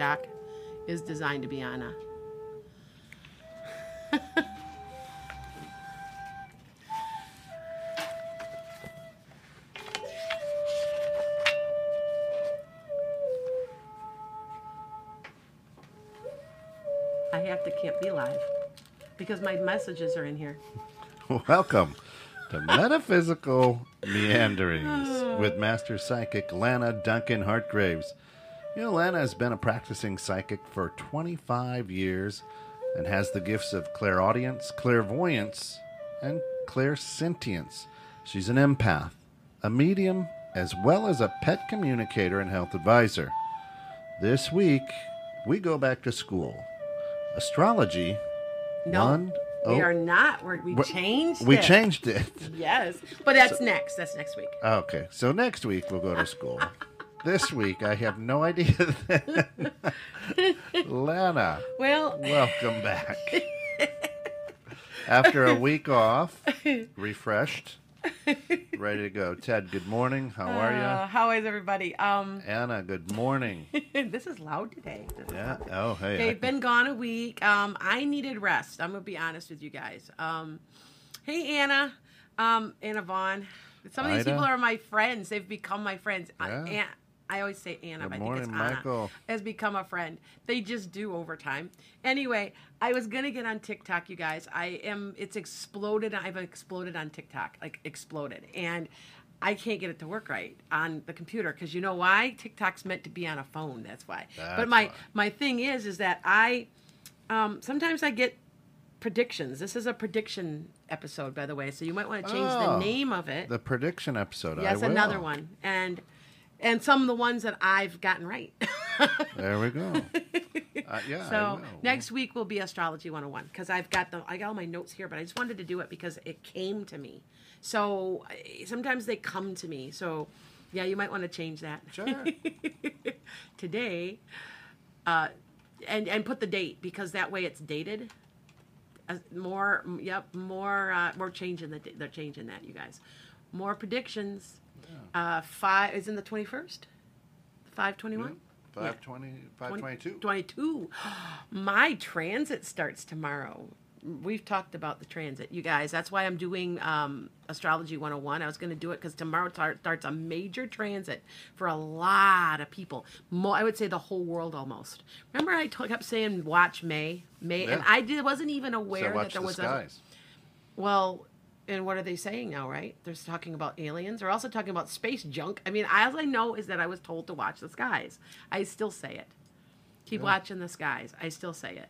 TikTok is designed to be Anna. I have to can't be live because my messages are in here. Welcome to Metaphysical Meanderings with Master Psychic Lana Duncan Hartgraves. You know, Lana has been a practicing psychic for 25 years and has the gifts of clairaudience, clairvoyance, and clairsentience. She's an empath, a medium, as well as a pet communicator and health advisor. This week, we go back to school. Astrology. No, we oh, are not. We're, we changed We it. changed it. Yes, but that's next. That's next week. Okay, so next week we'll go to school. this week I have no idea. Lana, Well, welcome back. After a week off, refreshed, ready to go. Ted, good morning. How are uh, how is everybody? Um. Anna, good morning. this is loud today. Is Yeah. loud. Oh, hey. I- They've been gone a week. Um, I needed rest. I'm gonna be honest with you guys. Um, hey Anna, um, Anna Vaughn. Some of these Ida? people are my friends. They've become my friends. Uh, Yeah. Aunt, I always say Anna, Good but I think it's morning, Anna. Michael. Has become a friend. They just do over time. Anyway, I was gonna get on TikTok, you guys. I am. It's exploded. I've exploded on TikTok, like exploded, and. I can't get it to work right on the computer because you know why? TikTok's meant to be on a phone. That's why. but my why. my thing is, is that I um, sometimes I get predictions. This is a prediction episode, by the way, so you might want to change Oh, the name of it. the prediction episode. I yes, another one, and and some of the ones that I've gotten right. There we go. Uh, yeah. So next week will be astrology 101 because I've got the I got all my notes here, but I just wanted to do it because it came to me. So sometimes they come to me. So yeah, you might want to change that. Sure. today uh, and and put the date because that way it's dated uh, more yep more uh, we're changing the they're changing that you guys more predictions uh five is in the 21st 521 520, 522. 22 my transit starts tomorrow. We've talked about the transit you guys. That's why i'm doing um, astrology 101 i was going to do it because tomorrow tar- starts a major transit for a lot of people. Mo- i would say the whole world almost. Remember i t- kept saying watch may. May and i did, wasn't even So aware that watch there the was a skies. well, and what are they saying now, right? They're talking about aliens. They're also talking about space junk. I mean, all I know is that I was told to watch the skies. I still say it. Keep watching the skies. I still say it.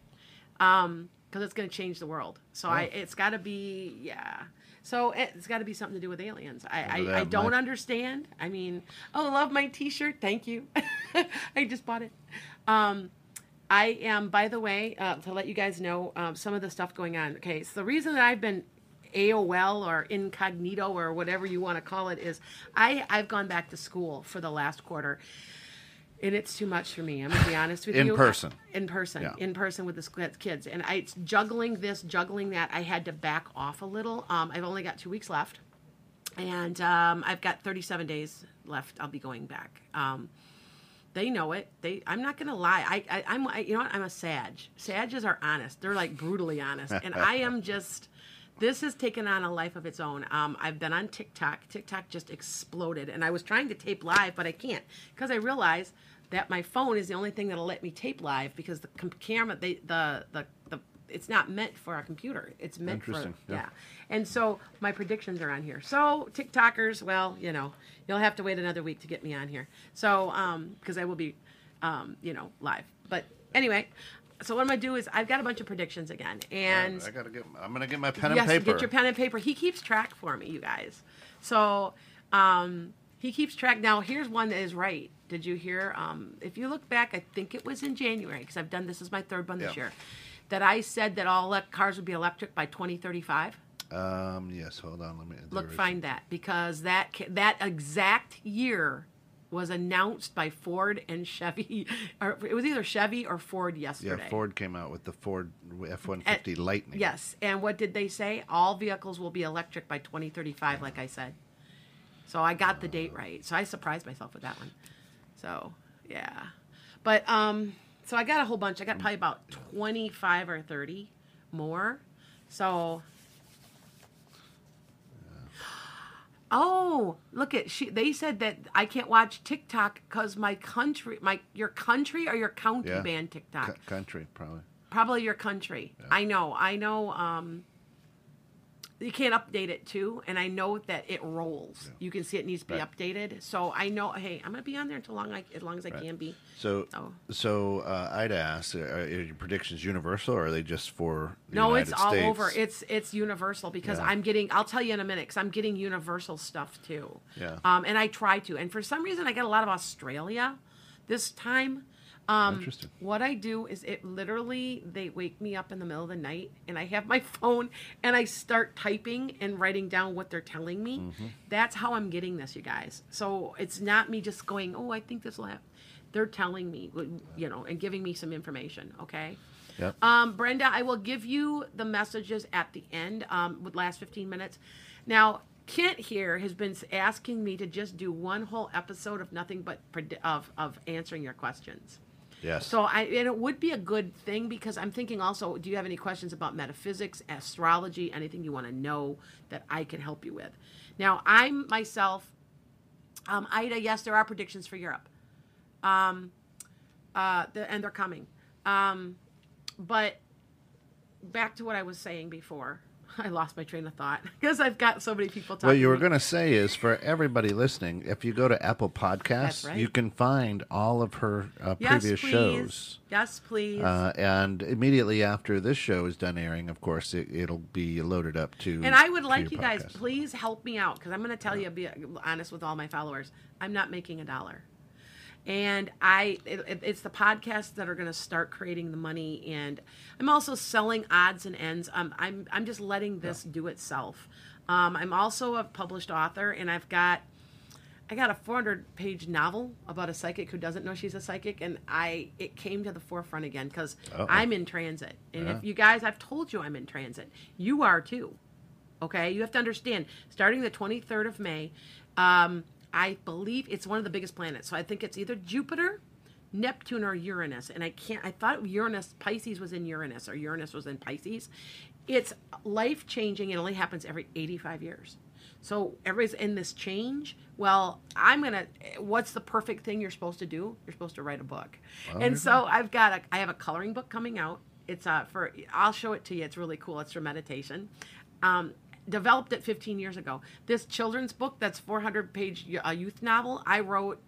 Um, because it's going to change the world. So I, it's got to be, yeah. So it's got to be something to do with aliens. I, I, I don't understand. I mean, oh, love my T-shirt. Thank you. I just bought it. Um, I am, by the way, uh, to let you guys know um, some of the stuff going on. Okay, so the reason that I've been AOL or incognito or whatever you want to call it is I I've gone back to school for the last quarter. And it's too much for me. I'm gonna be honest with In you. In person. In person. Yeah. In person with the kids, and I, it's juggling this, juggling that. I had to back off a little. Um, I've only got two weeks left, and um, I've got 37 days left. I'll be going back. Um, they know it. They. I'm not gonna lie. I. I I'm. I, you know what? I'm a Sag. Sages are honest. They're like brutally honest, and I am just. This has taken on a life of its own. Um, I've been on TikTok. TikTok just exploded, and I was trying to tape live, but I can't because I realized that my phone is the only thing that'll let me tape live because the com- camera, they, the the the, it's not meant for a computer. It's meant for Interesting, yeah. yeah. And so my predictions are on here. So TikTokers, well, you know, you'll have to wait another week to get me on here. So um, because I will be, um, you know, live. But anyway, so what I'm gonna do is I've got a bunch of predictions again, and I gotta get. I'm gonna get my pen yes, and paper. get your pen and paper. He keeps track for me, you guys. So um, he keeps track. Now here's one that is right. Did you hear? Um, if you look back, I think it was in January because I've done this is my third one this Yeah. year. That I said that all cars would be electric by 2035. Um. Yes. Hold on. Let me Look, find that because that that exact year was announced by Ford and Chevy, or it was either Chevy or Ford yesterday. Yeah. Ford came out with the Ford F-150 Lightning. Yes, and what did they say? All vehicles will be electric by 2035, like I said. So I got the date right. So I surprised myself with that one. So yeah, but um, So I got a whole bunch. I got probably about 25 or 30 more. So. Oh, look at she. They said that I can't watch TikTok because my country, my your country or your county Yeah. banned TikTok. C- country, probably. Probably your country. I know. I know. Um, you can't update it too, and I know that it rolls. You can see it needs to be Right. updated. So I know. Hey, I'm gonna be on there until long, I, as long as I can be. So, Oh. so uh, I'd ask: are, are your predictions universal, or are they just for the No, United it's all States? over. It's it's universal because Yeah. I'm getting. I'll tell you in a minute because I'm getting universal stuff too. Yeah. Um, and I try to, and for some reason I get a lot of Australia this time. Um, Interesting. What I do is it literally they wake me up in the middle of the night and I have my phone and I start typing and writing down what they're telling me. Mm-hmm. That's how I'm getting this, you guys. So it's not me just going, oh, I think this will happen. They're telling me, you know, and giving me some information. Okay. Yep. Um, Brenda, I will give you the messages at the end um, with last 15 minutes. Now, Kent here has been asking me to just do one whole episode of nothing but pred- of, of answering your questions. Yes. So I and it would be a good thing because I'm thinking also, do you have any questions about metaphysics, astrology, anything you want to know that I can help you with? Now, I'm myself, um, Ida. Yes, there are predictions for Europe, um, uh, the, and they're coming. Um, but back to what I was saying before. I lost my train of thought because I've got so many people talking. what you were going to say is for everybody listening, if you go to Apple Podcasts, right. you can find all of her uh, yes, previous please. shows. Yes, please. Uh, and immediately after this show is done airing, of course, it, it'll be loaded up to. And I would like you guys, please help me out because I'm going to tell you, be honest with all my followers, I'm not making a dollar. And I, it, it- it's the podcasts that are going to start creating the money. And I'm also selling odds and ends. Um, I'm, I'm just letting this do itself. Um, I'm also a published author, and I've got, I got a 400 page novel about a psychic who doesn't know she's a psychic, and I, it came to the forefront again because I'm in transit. And Yeah. if you guys, I've told you I'm in transit. You are too. Okay, you have to understand. Starting the 23rd of May, um, I believe it's one of the biggest planets. So I think it's either Jupiter, Neptune, or Uranus. And I can't. I thought Uranus, Pisces was in Uranus, or Uranus was in Pisces. It's life changing. It only happens every 85 years. So everybody's in this change. Well, I'm gonna. What's the perfect thing you're supposed to do? You're supposed to write a book. and so I've got a. I have a coloring book coming out. It's uh for. I'll show it to you. It's really cool. It's for meditation. Um, developed it 15 years ago. This children's book that's 400 page uh, youth novel I wrote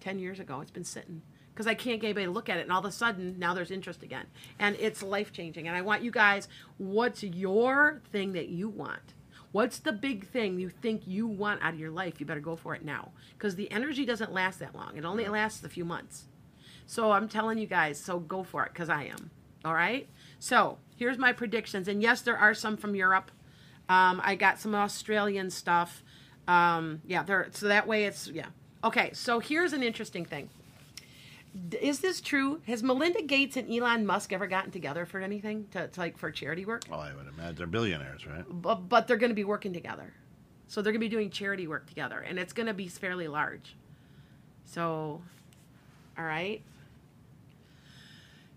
10 years ago. It's been sitting because I can't get anybody to look at it. And all of a sudden, now there's interest again. And it's life changing. And I want you guys, what's your thing that you want? What's the big thing you think you want out of your life? You better go for it now because the energy doesn't last that long. It only lasts a few months. So I'm telling you guys, so go for it because I am. All right. So here's my predictions. And yes, there are some from Europe. Um, I got some Australian stuff. Um, yeah, there. So that way it's yeah. Okay. So here's an interesting thing. Is this true? Has Melinda Gates and Elon Musk ever gotten together for anything to, to like for charity work? Oh, I would imagine they're billionaires, right? But, but they're going to be working together. So they're going to be doing charity work together, and it's going to be fairly large. So, all right.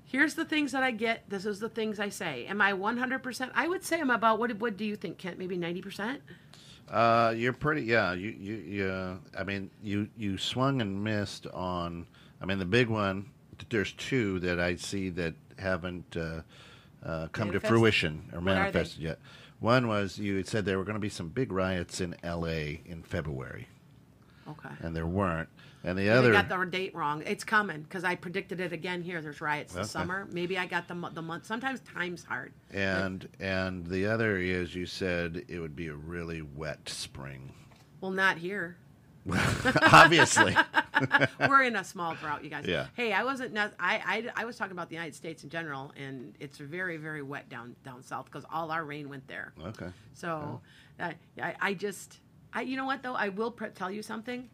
Here's the things that I get. This is the things I say. Am I 100%? I would say I'm about, what, what do you think, Kent? Maybe 90%? Uh, you're pretty. Yeah, you you you. I mean, you you swung and missed on. I mean, the big one. There's two that I see that haven't uh, uh, come to fruition or What are they? manifested yet. One was you had said there were going to be some big riots in L.A. in February, Okay. and there weren't. And the other, I got the date wrong. It's coming because I predicted it again here. There's riots this Okay. summer. Maybe I got the, mo- the month. Sometimes time's hard. and and the other is you said it would be a really wet spring. Well, not here. Obviously, We're in a small drought, you guys. Yeah. Hey, I wasn't. Not, I, I I was talking about the United States in general, and it's very very wet down down south because all our rain went there. okay. So, uh, I I just I you know what though I will pre- tell you something.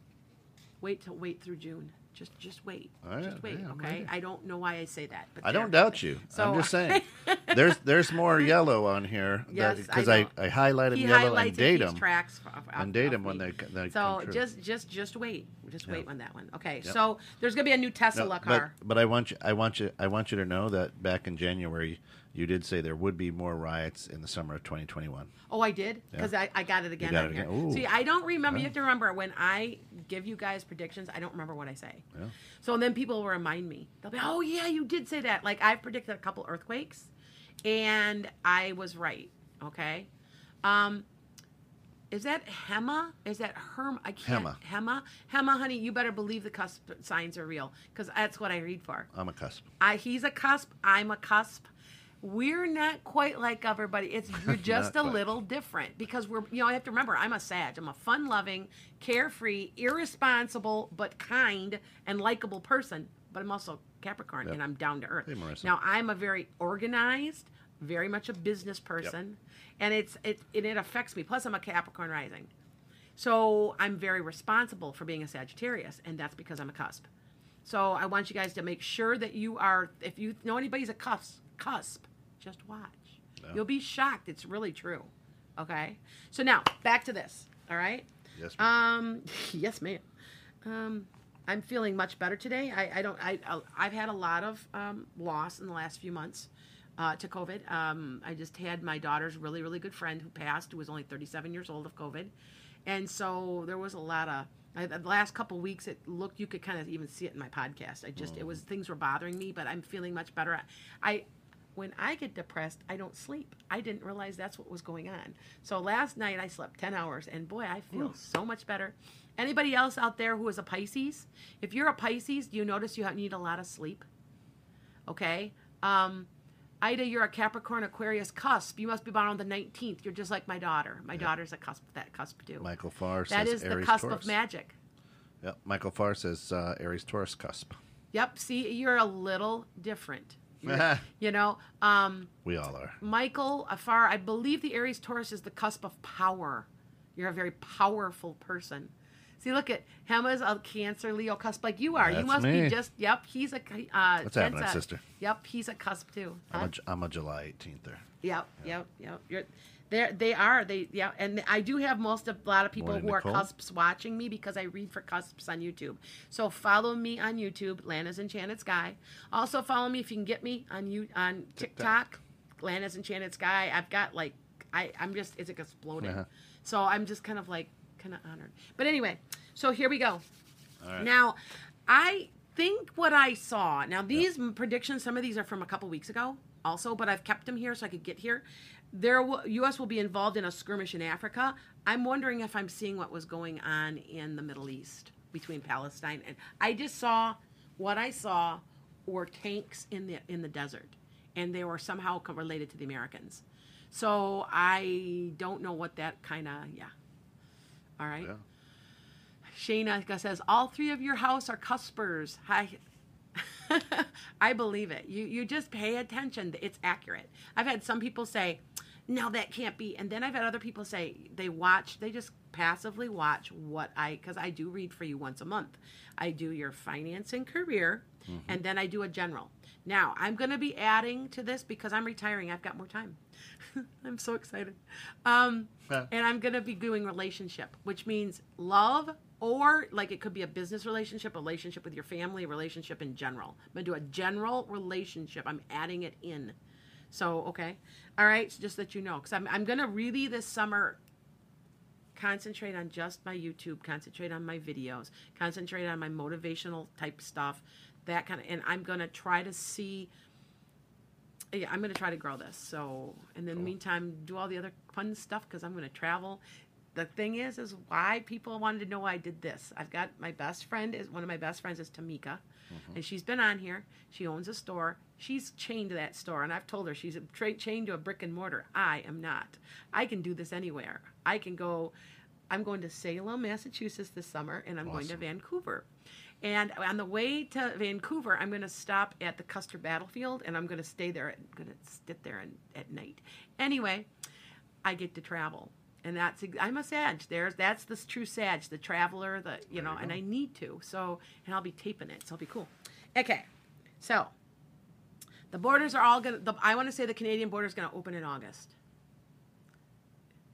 Wait till wait through June. Just just wait. Right, just wait. yeah, okay. maybe. I don't know why I say that, but I don't doubt you. So- I'm just saying. there's there's more yellow on here Yes, because I I, know. I, highlighted He yellow highlights and and keeps them. tracks f- of- and of- 'em when me. they c- they so true. just just just wait just wait on that one. Okay, Yep. so there's gonna be a new Tesla No, car. but but I want you I want you I want you to know that back in January you did say there would be more riots in the summer of 2021. Oh, I did because I, I got it again got it again. See, I don't remember. You have to remember when I give you guys predictions, I don't remember what I say. Yeah. So then people will remind me. They'll be, "Oh yeah, you did say that." Like I've predicted a couple earthquakes, and I was right. Okay. Um, is that Hema? Is that Herm? I can't. Hema. Hema. Hema, honey, you better believe the cusp signs are real because that's what I read for. I'm a cusp. I, he's a cusp. I'm a cusp. We're not quite like everybody. It's we're just a quite. little different because we're you know I have to remember I'm a Sag. I'm a fun-loving, carefree, irresponsible but kind and likable person. But I'm also Capricorn Yep. and I'm down to earth. Hey, now I'm a very organized, very much a business person, and it's it and it affects me. Plus I'm a Capricorn rising. So I'm very responsible for being a Sagittarius, and that's because I'm a cusp. So I want you guys to make sure that you are, if you know anybody's a cusp, cusp, just watch. You'll be shocked. It's really true. Okay. So now back to this. All right. Yes. ma'am. Um, yes, ma'am. Um, I'm feeling much better today. I, I don't. I I've had a lot of um, loss in the last few months uh, to COVID. Um, I just had my daughter's really really good friend who passed, who was only 37 years old of COVID, and so there was a lot of. I, the last couple weeks, it looked you could kind of even see it in my podcast. I just it was things were bothering me, but I'm feeling much better. I when I get depressed, I don't sleep. I didn't realize that's what was going on. So last night I slept 10 hours and boy, I feel so much better. Anybody else out there who is a Pisces? If you're a Pisces, do you notice you need a lot of sleep? Okay. Um, Ida, you're a Capricorn Aquarius cusp. You must be born on the 19th. You're just like my daughter. My daughter's a cusp, that cusp too. Michael Farr that says is the cusp Taurus. of magic. Yep. Michael Farr says uh, Aries Taurus cusp. Yep. See, you're a little different. You're- know, um, we all are. Michael Afar, I believe the Aries Taurus is the cusp of power. You're a very powerful person. See, look at Hema's a Cancer Leo cusp like you are. you must me. be just yep. He's a uh, What's happening, a- sister? Yep, he's a cusp too. I'm huh? a, J- I'm a July 18th there. Yep, yep, yep. You're, they they are they yeah, and I do have most of a lot of people Morning, who are Nicole. cusps watching me because I read for cusps on YouTube. So follow me on YouTube, Lana's Enchanted Sky. Also follow me if you can get me on you on TikTok, Lana's Enchanted Sky. I've got like I I'm just it's like exploding. Uh-huh. So I'm just kind of like kind of honored. But anyway, so here we go. All right. Now, I think what I saw. Now, these m predictions, some of these are from a couple weeks ago, also, but I've kept them here so I could get here. There, U.S. will be involved in a skirmish in Africa. I'm wondering if I'm seeing what was going on in the Middle East between Palestine and. I just saw what I saw were tanks in the in the desert, and they were somehow co- related to the Americans. So I don't know what that kind of yeah. All right. Yeah. Shayna says, all three of your house are cuspers. Hi. I believe it. You you just pay attention. It's accurate. I've had some people say, no, that can't be. And then I've had other people say they watch, they just passively watch what I, because I do read for you once a month. I do your finance and career, and then I do a general. Now, I'm going to be adding to this because I'm retiring. I've got more time. I'm so excited. Um, Yeah. and I'm going to be doing relationship, which means love or like it could be a business relationship, a relationship with your family, relationship in general. I'm going to do a general relationship. I'm adding it in. So, okay. All right. So just that you know, because I'm, I'm going to really this summer concentrate on just my YouTube, concentrate on my videos, concentrate on my motivational type stuff, that kind of, and I'm going to try to see yeah, I'm going to try to grow this. So, in the meantime, do all the other fun stuff because I'm going to travel. The thing is, is why people wanted to know why I did this. I've got my best friend is one of my best friends is Tamika, Mm-hmm. and she's been on here. She owns a store. She's chained to that store, and I've told her she's a tra- chained to a brick and mortar. I am not. I can do this anywhere. I can go. I'm going to Salem, Massachusetts this summer, and I'm going to Vancouver. And on the way to Vancouver, I'm going to stop at the Custer Battlefield, and I'm going to stay there. I'm going to sit there and, at night. Anyway, I get to travel, and that's I'm a Sag. There's that's the true Sag, the traveler, the you know, and I need to. So, and I'll be taping it, so it'll be cool. Okay, so the borders are all going to. I want to say the Canadian border is going to open in August.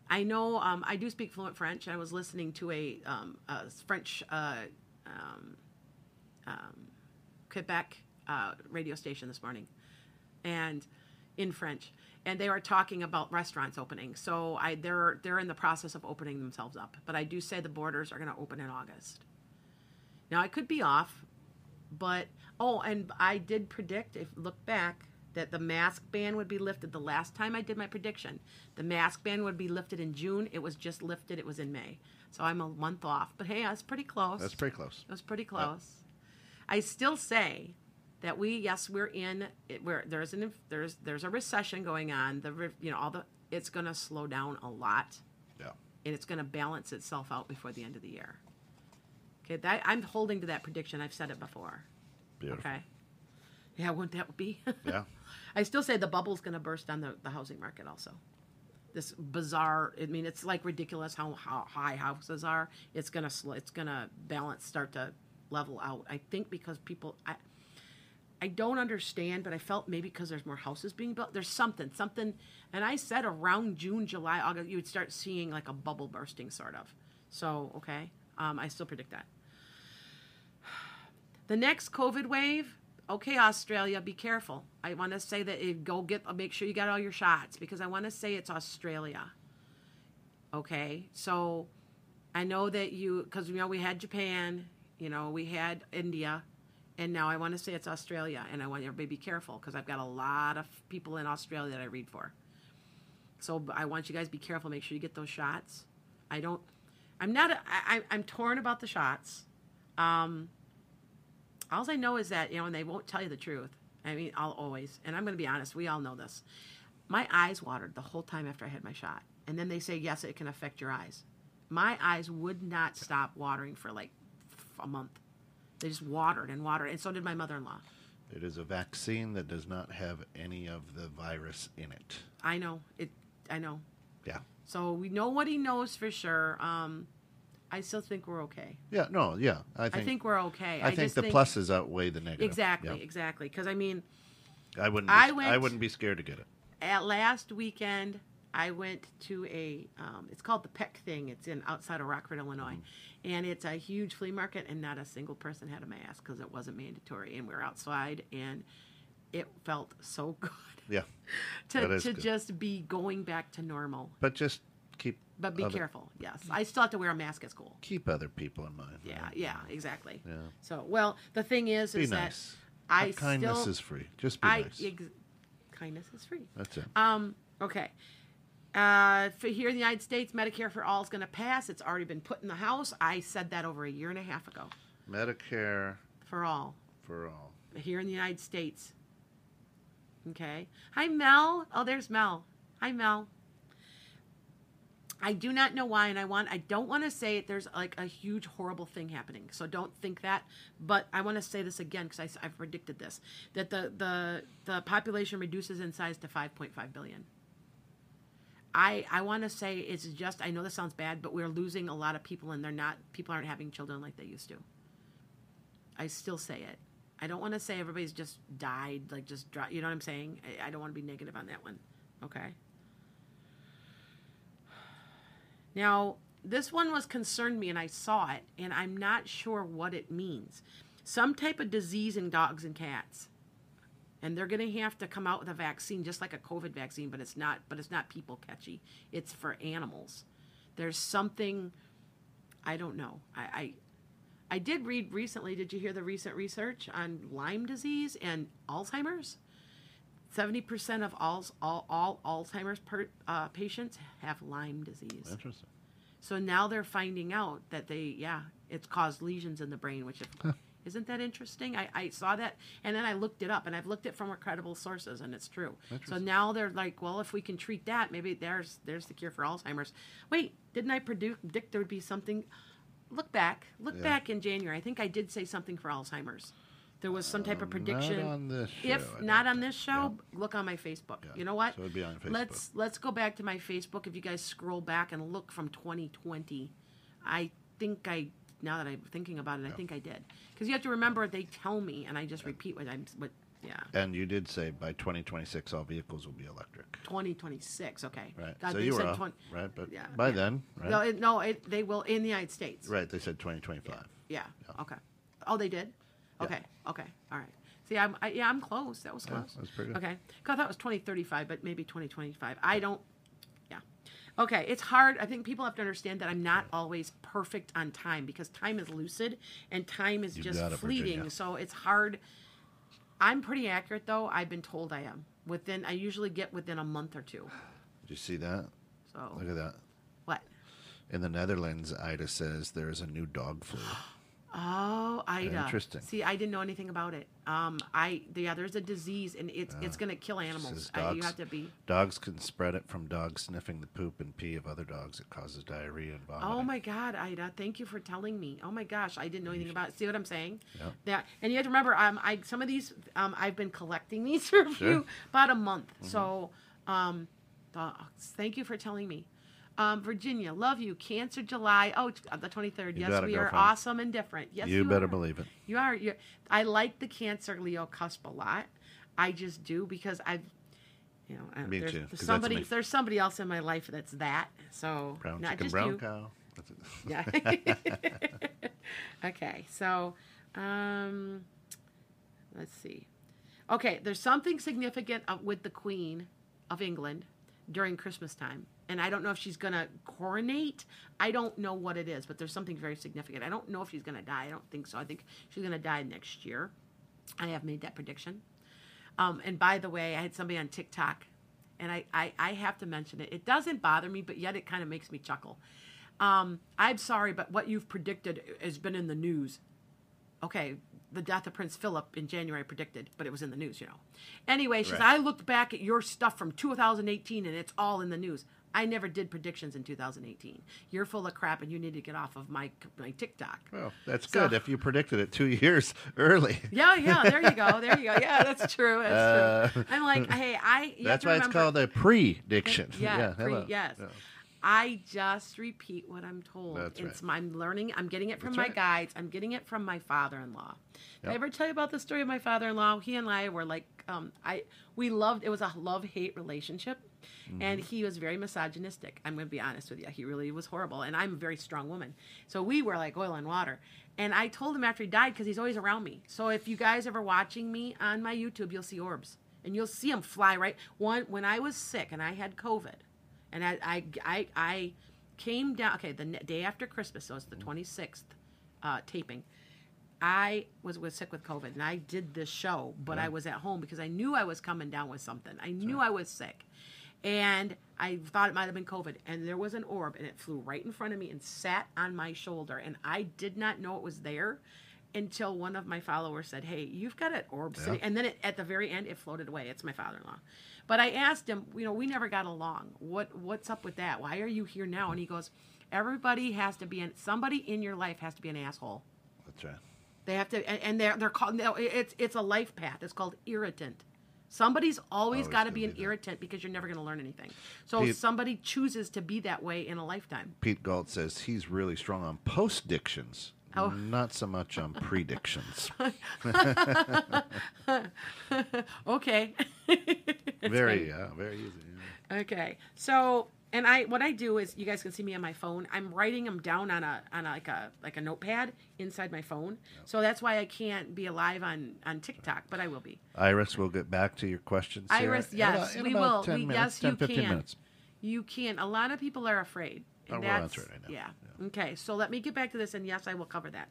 I know um, I do speak fluent French. I was listening to a, um, a French uh, um, um, Quebec uh, radio station this morning, and in French, and they are talking about restaurants opening. So I they're they're in the process of opening themselves up, but I do say the borders are going to open in August. Now I could be off, but oh, and I did predict if look back that the mask ban would be lifted the last time I did my prediction. The mask ban would be lifted in June. It was just lifted. It was in May. So I'm a month off. But hey, that's pretty close. That's pretty close. It was pretty close. I still say that we yes we're in it, where there's an there's there's a recession going on. The you know all the it's going to slow down a lot Yeah. and it's going to balance itself out before the end of the year. Okay, that, I'm holding to that prediction. I've said it before. Beautiful. Okay. Yeah, wouldn't that be? Yeah. I still say the bubble's going to burst on the, the housing market also. This bizarre, I mean, it's like ridiculous how, how high houses are. It's going to sl- it's going to balance, start to level out. I think because people, I, I don't understand, but I felt maybe because there's more houses being built. There's something, something, and I said around June, July, August, you would start seeing like a bubble bursting, sort of. So okay, um, I still predict that. The next COVID wave, okay, Australia, be careful. I want to say that it, go get, make sure you got all your shots because I want to say it's Australia. Okay, so I know that you, because you know we had Japan, you know we had India, and now I want to say it's Australia, and I want everybody to be careful because I've got a lot of people in Australia that I read for. So I want you guys to be careful. Make sure you get those shots. I don't. I'm not. A, I, I'm torn about the shots. Um, all I know is that you know, and they won't tell you the truth. I mean, I'll always, and I'm going to be honest. We all know this. My eyes watered the whole time after I had my shot, and then they say yes, it can affect your eyes. My eyes would not stop watering for like a month. They just watered and watered, and so did my mother-in-law. It is a vaccine that does not have any of the virus in it. I know it. I know. Yeah. So we know what he knows for sure. Um, I still think we're okay. Yeah. No. Yeah. I I think. think we're okay. I, think just the pluses outweigh the negative. Exactly, Yeah. exactly. Because I mean, I wouldn't. Be, I I, wouldn't be scared to get it. at last weekend, I went to a. Um, it's called the Pec Thing. It's in outside of Rockford, Illinois, Mm-hmm. And it's a huge flea market, and not a single person had a mask because it wasn't mandatory, and we're outside, and it felt so good Yeah. to to good. just be going back to normal. But just keep. But be other, careful. Yes, I still have to wear a mask at school. Keep other people in mind. Yeah, right? yeah, exactly. Yeah. So, well, the thing is, Be is nice. that I kindness still, is free. Just be I nice. ex- kindness is free. That's it. Um, okay. Uh, for here in the United States, Medicare for all is going to pass. It's already been put in the House. I said that over a year and a half ago. Medicare For all for all. here in the United States. Okay. Hi, Mel. Oh, there's Mel. Hi, Mel. I do not know why, and I want I don't want to say it. There's like a huge horrible thing happening, so don't think that. But I want to say this again because I've predicted this that the the the population reduces in size to 5.5 billion. I I want to say it's just I know this sounds bad, but we're losing a lot of people, and they're not people aren't having children like they used to. I still say it. I don't want to say everybody's just died, like just dry, you know what I'm saying? I, I don't want to be negative on that one. Okay. Now, this one was concerned me and I saw it and I'm not sure what it means. Some type of disease in dogs and cats. And they're going to have to come out with a vaccine just like a COVID vaccine, but it's not but it's not people catchy. It's for animals. There's something I don't know. I, I I did read recently. Did you hear the recent research on Lyme disease and Alzheimer's? Seventy percent of all, all all Alzheimer's per, uh, patients have Lyme disease. Interesting. So now they're finding out that they, yeah, it's caused lesions in the brain, which if, isn't that interesting? I, I saw that and then I looked it up and I've looked it from credible sources and it's true. So now they're like, well, if we can treat that, maybe there's there's the cure for Alzheimer's. Wait, didn't I predict there would be something? Look back, look Yeah. back in January. I think I did say something for Alzheimer's. There was some type of um, prediction. Not on this show. If I not on this show, look on my Facebook. Yeah. You know what? So it'd be on Facebook. Let's let's go back to my Facebook. If you guys scroll back and look from 2020, I think I now that I'm thinking about it, I think I did because you have to remember they tell me, and I just repeat what I'm what Yeah. And you did say by 2026 all vehicles will be electric. 2026. Okay. Right. God, so they you were said off, 20 right? But Yeah, by yeah. then, right? No, it, no it, they will in the United States. right. They said 2025. Yeah. Okay. Oh, they did. Yeah. Okay. Okay. All right. See, I'm I, yeah, I'm close. That was Yeah, close. that's pretty good. Okay. thought it was 2035, but maybe 2025. I don't. Okay. It's hard. I think people have to understand that I'm not always perfect on time because time is lucid and time is You just it, fleeting. So it's hard. I'm pretty accurate though. I've been told I am within. I usually get within a month or two. Did you see that? So Look at that. what? In the Netherlands, Ida says there is a new dog flu. Oh, Ida. Interesting. See, I didn't know anything about it. Um, I yeah, there's a disease and it's it's gonna kill animals. Says Uh, you dogs- have to be. Dogs can spread it from dogs sniffing the poop and pee of other dogs. It causes diarrhea and vomiting. Oh my God, Ida! Thank you for telling me. Oh my gosh, I didn't know anything about it. See what I'm saying? Yeah, and you have to remember, um, I some of these, um, I've been collecting these for a few, Mm-hmm. about a month. So, um, uh, thank you for telling me. Um, Virginia, love you. Cancer July. Oh, uh, the 23rd. You yes, we are awesome and different. Yes, you you, better are. believe it. You are. You. I like the Cancer Leo cusp a lot. I just do because I've, you know, uh, Me there's, too, there's somebody. me. There's somebody else in my life that's that. So Brown not chicken, just brown you. cow. That's it. Yeah. okay, so um, let's see. Okay, there's something significant uh, with the Queen of England during Christmas time. And I don't know if she's going to coronate. I don't know what it is, but there's something very significant. I don't know if she's going to die. I don't think so. I think she's going to die next year. I have made that prediction. Um, and by the way, I had somebody on TikTok, and I, I, I have to mention it. It doesn't bother me, but yet it kind of makes me chuckle. Um, I'm sorry, but what you've predicted has been in the news. Okay, the death of Prince Philip in January predicted, but it was in the news, you know. Anyway, she says, I looked back at your stuff from 2018 and it's all in the news. I never did predictions in 2018. You're full of crap and you need to get off of my, my TikTok. Well, that's So- good if you predicted it two years early. Yeah, yeah, there you go. There you go. Yeah, that's true. That's true. Uh, I'm like, hey, I. That's why it's called a prediction. Yeah, pre- hello. yes. Yeah. I just repeat what I'm told. That's it's right. my, I'm learning. I'm getting it from That's my right. guides. I'm getting it from my father-in-law. Did I Yep. ever tell you about the story of my father-in-law? He and I were like, um, I we loved. It was a love-hate relationship, Mm-hmm. and he was very misogynistic. I'm going to be honest with you. He really was horrible, and I'm a very strong woman. So we were like oil and water. And I told him after he died because he's always around me. So if you guys ever watching me on my YouTube, you'll see orbs, and you'll see them fly right. One when I was sick and I had COVID, and I I I, I came down. Okay, the day after Christmas, so it's the 26th uh, taping. I was, was sick with COVID and I did this show, but I was at home because I knew I was coming down with something. I knew I was sick. And I thought it might have been COVID. And there was an orb and it flew right in front of me and sat on my shoulder. And I did not know it was there until one of my followers said, Hey, you've got an orb sitting. And then it, at the very end, it floated away. It's my father in law. But I asked him, you know, we never got along. What What's up with that? Why are you here now? And he goes, Everybody has to be, an, somebody in your life has to be an asshole. That's right. They have to, and- and they're they're called. It's it's a life path. It's called irritant. Somebody's always Always got to be an be irritant because you're never going to learn anything. So Pete- somebody chooses to be that way in a lifetime. Pete Galt says he's really strong on post-dictions, Oh. not so much on predictions. Okay. very, yeah, very easy. yeah. Okay. So, and I what I do is you guys can see me on my phone. I'm writing them down on a on a, like a like a notepad inside my phone. So that's why I can't be alive on on TikTok, but I will be. Iris, we'll get back to your questions. Iris, in yes, about- in we will. 10 We- minutes, yes, 10, you 15 can. minutes. You can. A lot of people are afraid. Oh, And we'll answer it right now. Yeah. Okay. So let me get back to this, and yes, I will cover that.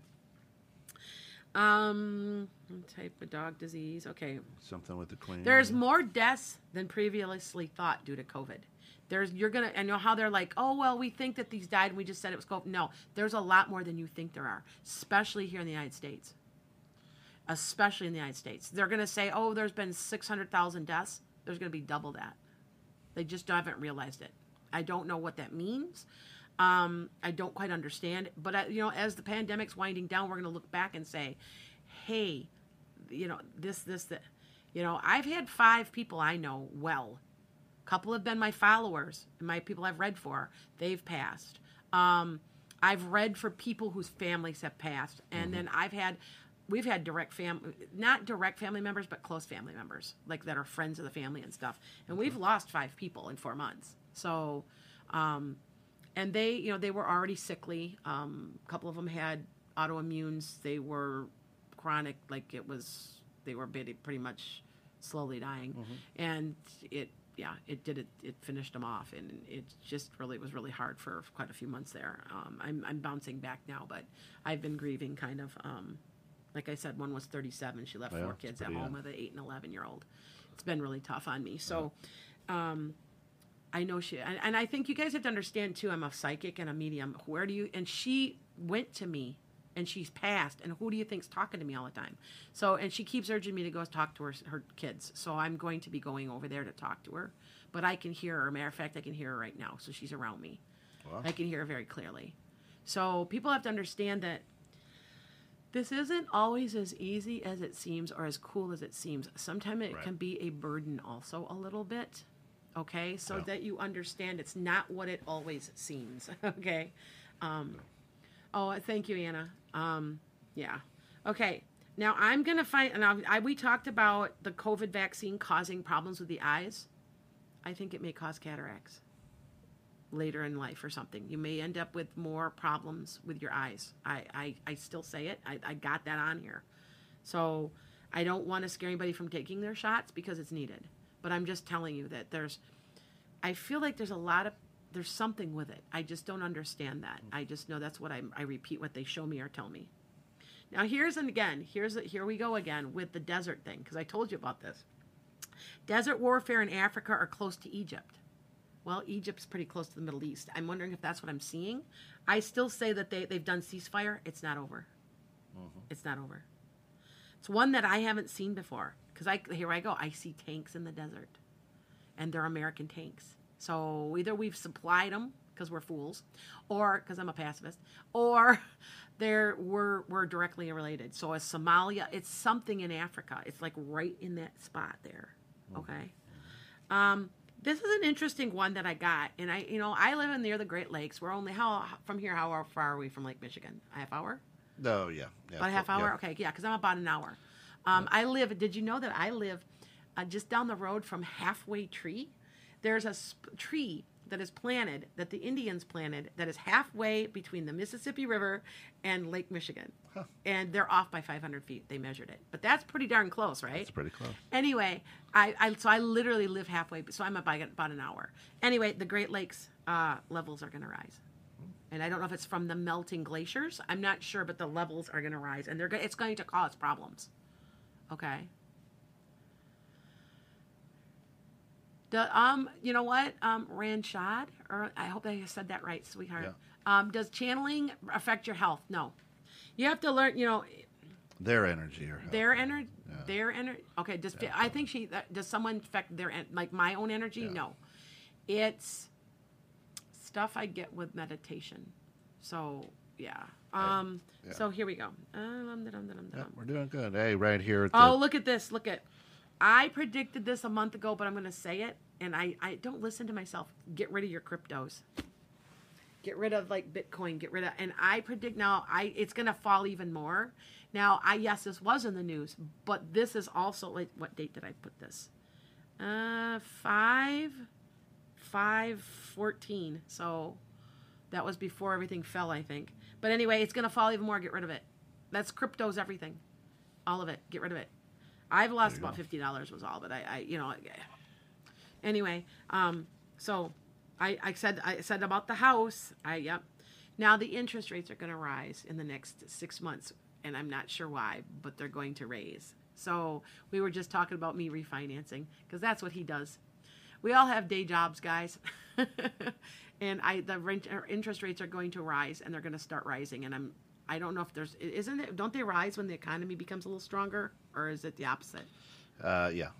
Um, type of dog disease. Okay. Something with the queen. There's more deaths than previously thought due to COVID. There's you're gonna and you know how they're like, oh well, we think that these died and we just said it was COVID. No, there's a lot more than you think there are, especially here in the United States. Especially in the United States, they're gonna say, oh, there's been six hundred thousand deaths. There's gonna be double that. They just haven't realized it. I don't know what that means. Um, I don't quite understand. But I, you know, as the pandemic's winding down, we're going to look back and say, "Hey, you know, this, this, that." You know, I've had five people I know well. A couple have been my followers, my people I've read for. They've passed. Um, I've read for people whose families have passed, and then I've had we've had direct fam, not direct family members, but close family members, like that are friends of the family and stuff. And we've lost five people in four months. So, um, and they, you know, they were already sickly. Um, a couple of them had autoimmunes. They were chronic, like it was, they were pretty, much slowly dying. And it, yeah, it did it. It finished them off, and it just really it was really hard for quite a few months there. Um, I'm I'm bouncing back now, but I've been grieving kind of. Um, like I said, one was 37. She left Yeah, four kids at home young. with an eight and 11 year old. It's been really tough on me. So, um, I know she, and, and I think you guys have to understand too. I'm a psychic and a medium. Where do you? And she went to me, and she's passed. And who do you think's talking to me all the time? So, and she keeps urging me to go talk to her her kids. So I'm going to be going over there to talk to her. But I can hear her. Matter of fact, I can hear her right now. So she's around me. Wow. I can hear her very clearly. So people have to understand that this isn't always as easy as it seems or as cool as it seems. Sometimes it Right. can be a burden also a little bit. Okay? So Yeah. that you understand it's not what it always seems. okay? Um, oh, thank you, Anna. Um, yeah. Okay. Now I'm gonna find. And I, I, we talked about the COVID vaccine causing problems with the eyes. I think it may cause cataracts later in life or something. You may end up with more problems with your eyes. I, I, I still say it. I, I got that on here. So I don't want to scare anybody from taking their shots because it's needed. But I'm just telling you that there's, I feel like there's a lot of, there's something with it. I just don't understand that. I just know that's what I, I repeat what they show me or tell me. Now here's and again, here's here we go again with the desert thing because I told you about this. Desert warfare in Africa are close to Egypt. Well, Egypt's pretty close to the Middle East. I'm wondering if that's what I'm seeing. I still say that they, they've done ceasefire. It's not over. Mm-hmm. It's not over. It's one that I haven't seen before. Because I here I go. I see tanks in the desert. And they're American tanks. So either we've supplied them because we're fools, or because I'm a pacifist, or they're we're we're directly related. So as Somalia, it's something in Africa. It's like right in that spot there. Okay. Um, this is an interesting one that I got, and I, you know, I live in near the Great Lakes. We're only how from here? How far are we from Lake Michigan? A half hour? No, yeah, yeah. About a half yeah. hour? Okay, yeah, because I'm about an hour. Um, I live. Did you know that I live uh, just down the road from Halfway Tree? There's a sp- tree that is planted that the Indians planted that is halfway between the Mississippi River and Lake Michigan, and they're off by 500 feet. They measured it, but that's pretty darn close, right? It's pretty close. Anyway, I, I so I literally live halfway, so I'm about about an hour. Anyway, the Great Lakes uh, levels are going to rise, and I don't know if it's from the melting glaciers. I'm not sure, but the levels are going to rise, and they're go- it's going to cause problems. Okay. The, um, you know what, um, Ranchad, or I hope I said that right, sweetheart. Yeah. Um, does channeling affect your health? No. You have to learn. You know, Their energy or their energy Yeah. their energy okay does i think she that, does someone affect their like my own energy Yeah. no it's stuff i get with meditation so yeah. Um Yeah. so here we go. Um, dum, dum, dum, Yeah, dum. we're doing good. Hey, right here at the oh look at this. Look at i predicted this a month ago but i'm going to say it and i i don't listen to myself. Get rid of your cryptos. Get rid of like bitcoin. Get rid of and i predict now i it's going to fall even more. Now i yes this was in the news but this is also like what date did i put this? Uh 5 five fourteen. so that was before everything fell i think but anyway it's going to fall even more. Get rid of it. That's cryptos everything. All of it. Get rid of it. I've lost about go. $50 was all but i, I you know anyway um so I, I said i said about the house. I yep. Now the interest rates are going to rise in the next six months and i'm not sure why but they're going to raise. So we were just talking about me refinancing because that's what he does. We all have day jobs guys and i the rent, interest rates are going to rise and they're going to start rising and i'm i don't know if there's isn't it don't they rise when the economy becomes a little stronger or is it the opposite uh, yeah,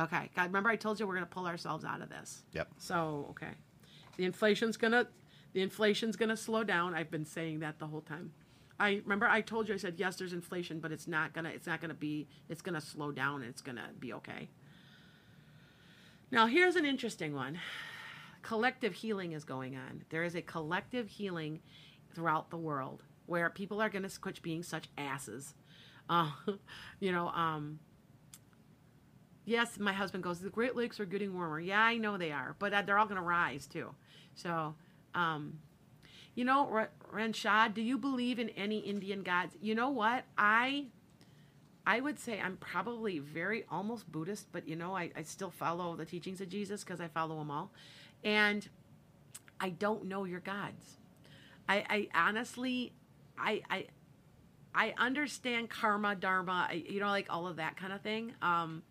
Okay. God, remember I told you we're going to pull ourselves out of this. yep. So, okay. The inflation's going to the inflation's going to slow down. I've been saying that the whole time. I remember I told you I said yes there's inflation, but it's not going to it's not going to be it's going to slow down and it's going to be okay. Now, here's an interesting one. Collective healing is going on. There is a collective healing throughout the world where people are going to quit being such asses. Uh, you know, um, yes, my husband goes, the Great Lakes are getting warmer. Yeah, I know they are, but uh, they're all going to rise too. So, um, you know, Ranshad, do you believe in any Indian gods? You know what? I I would say I'm probably very almost Buddhist, but you know, I, I still follow the teachings of Jesus because I follow them all. And I don't know your gods. I, I honestly, I, I, I understand karma, dharma, I, you know, like all of that kind of thing. Um,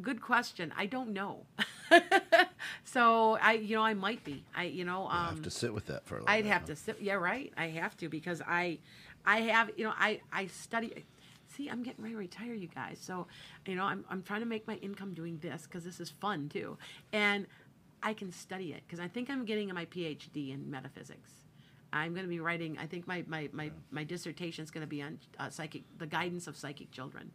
good question. I don't know. so I, you know, I might be. I, you know, I um, have to sit with that for a little I'd bit, have huh? to sit. Yeah, right. I have to because I, I have. You know, I I study. See, I'm getting ready to retire, you guys. So, you know, I'm I'm trying to make my income doing this because this is fun too, and I can study it because I think I'm getting my PhD in metaphysics. I'm going to be writing. I think my my my, my dissertation is going to be on uh, psychic, the guidance of psychic children.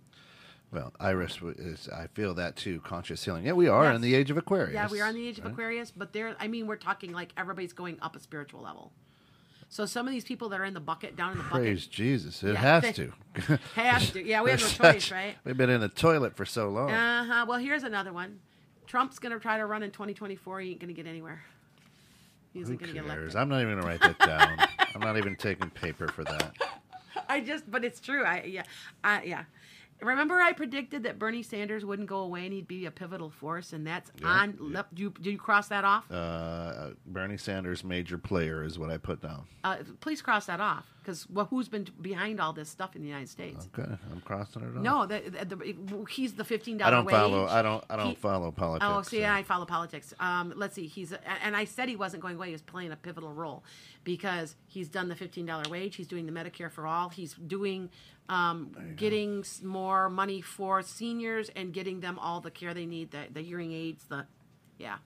Well, Iris is. I feel that too. Conscious healing. Yeah, we are Yes. in the age of Aquarius. Yeah, we are in the age of right? Aquarius, but there, I mean, we're talking like everybody's going up a spiritual level. So some of these people that are in the bucket, down in the bucket, Praise Jesus! It Yeah, has they- to. have to. Yeah, we have no choice, right? We've been in the toilet for so long. Uh huh. Well, here's another one. Trump's going to try to run in 2024. He ain't going to get anywhere. He Who isn't going to get cares? elected. I'm not even gonna write that down. I'm not even taking paper for that. I just, but it's true. I yeah, I yeah. Remember, I predicted that Bernie Sanders wouldn't go away and he'd be a pivotal force, and that's Yeah, on. yeah. Do you, do you cross that off? Uh, Bernie Sanders, major player, is what I put down. Uh, please cross that off, because well, who's been behind all this stuff in the United States? Okay, I'm crossing it off. No, the, the, the, he's the fifteen dollar. I don't wage. follow. I don't. I don't He- follow politics. Oh, see, so- I follow politics. Um, let's see. He's and I said he wasn't going away. He was playing a pivotal role because he's done the fifteen dollar wage. He's doing the Medicare for all. He's doing um, getting s- more money for seniors and getting them all the care they need. The the hearing aids. The yeah.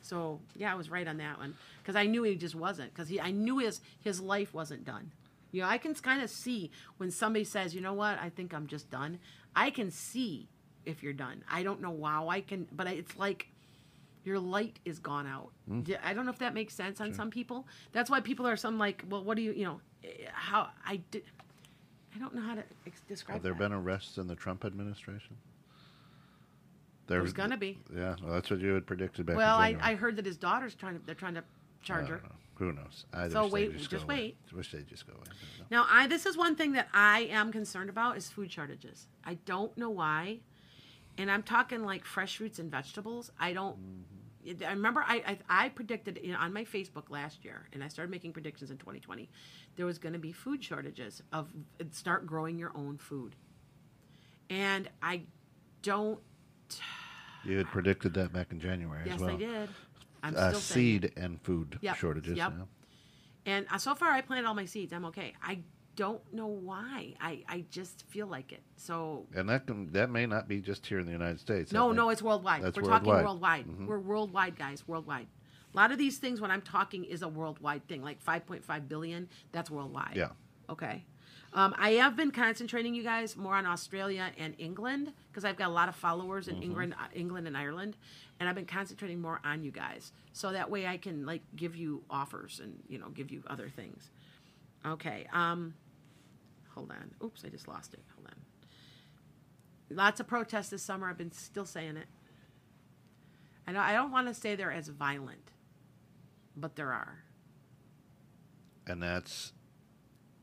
So yeah, I was right on that one because I knew he just wasn't because he I knew his his life wasn't done. You know, I can kind of see when somebody says, you know what, I think I'm just done. I can see if you're done. I don't know how I can, but it's like your light is gone out. i don't know if that makes sense on some people. That's why people are some like, well, what do you, you know, eh, how I did. I don't know how to ex- describe. Have there that. been arrests in the Trump administration? There's gonna be. Yeah, well, that's what you had predicted back. Well, I, I heard that his daughter's trying to. They're trying to charge I her. don't know. Who knows? I So wish wait, just, just go away. wait. I wish they just go away. I don't know. Now, I this is one thing that I am concerned about is food shortages. I don't know why, and I'm talking like fresh fruits and vegetables. I don't. Mm-hmm. I remember I, I I predicted you know, on my Facebook last year, and I started making predictions in 2020. There was going to be food shortages of start growing your own food, and I don't. You had predicted that back in January Yes, as well. I did. I'm Uh, still saying it. seed and food Yep, shortages. yep. yeah. And uh, so far, I planted all my seeds. I'm okay. I don't know why. I I just feel like it. So And that can, that may not be just here in the United States. No, no, it's worldwide. That's We're talking worldwide. Mm-hmm. worldwide. We're worldwide, guys. Worldwide. A lot of these things, when I'm talking, is a worldwide thing. Like 5.5 billion, that's worldwide. Yeah. Okay. Um, I have been concentrating, you guys, more on Australia and England because I've got a lot of followers Mm-hmm. in England, uh, England and Ireland, and I've been concentrating more on you guys, so that way I can like give you offers and you know give you other things. Okay. Um, hold on. Oops, I just lost it. Hold on. Lots of protests this summer. I've been still saying it. I know I don't want to say they're as violent, but there are. And that's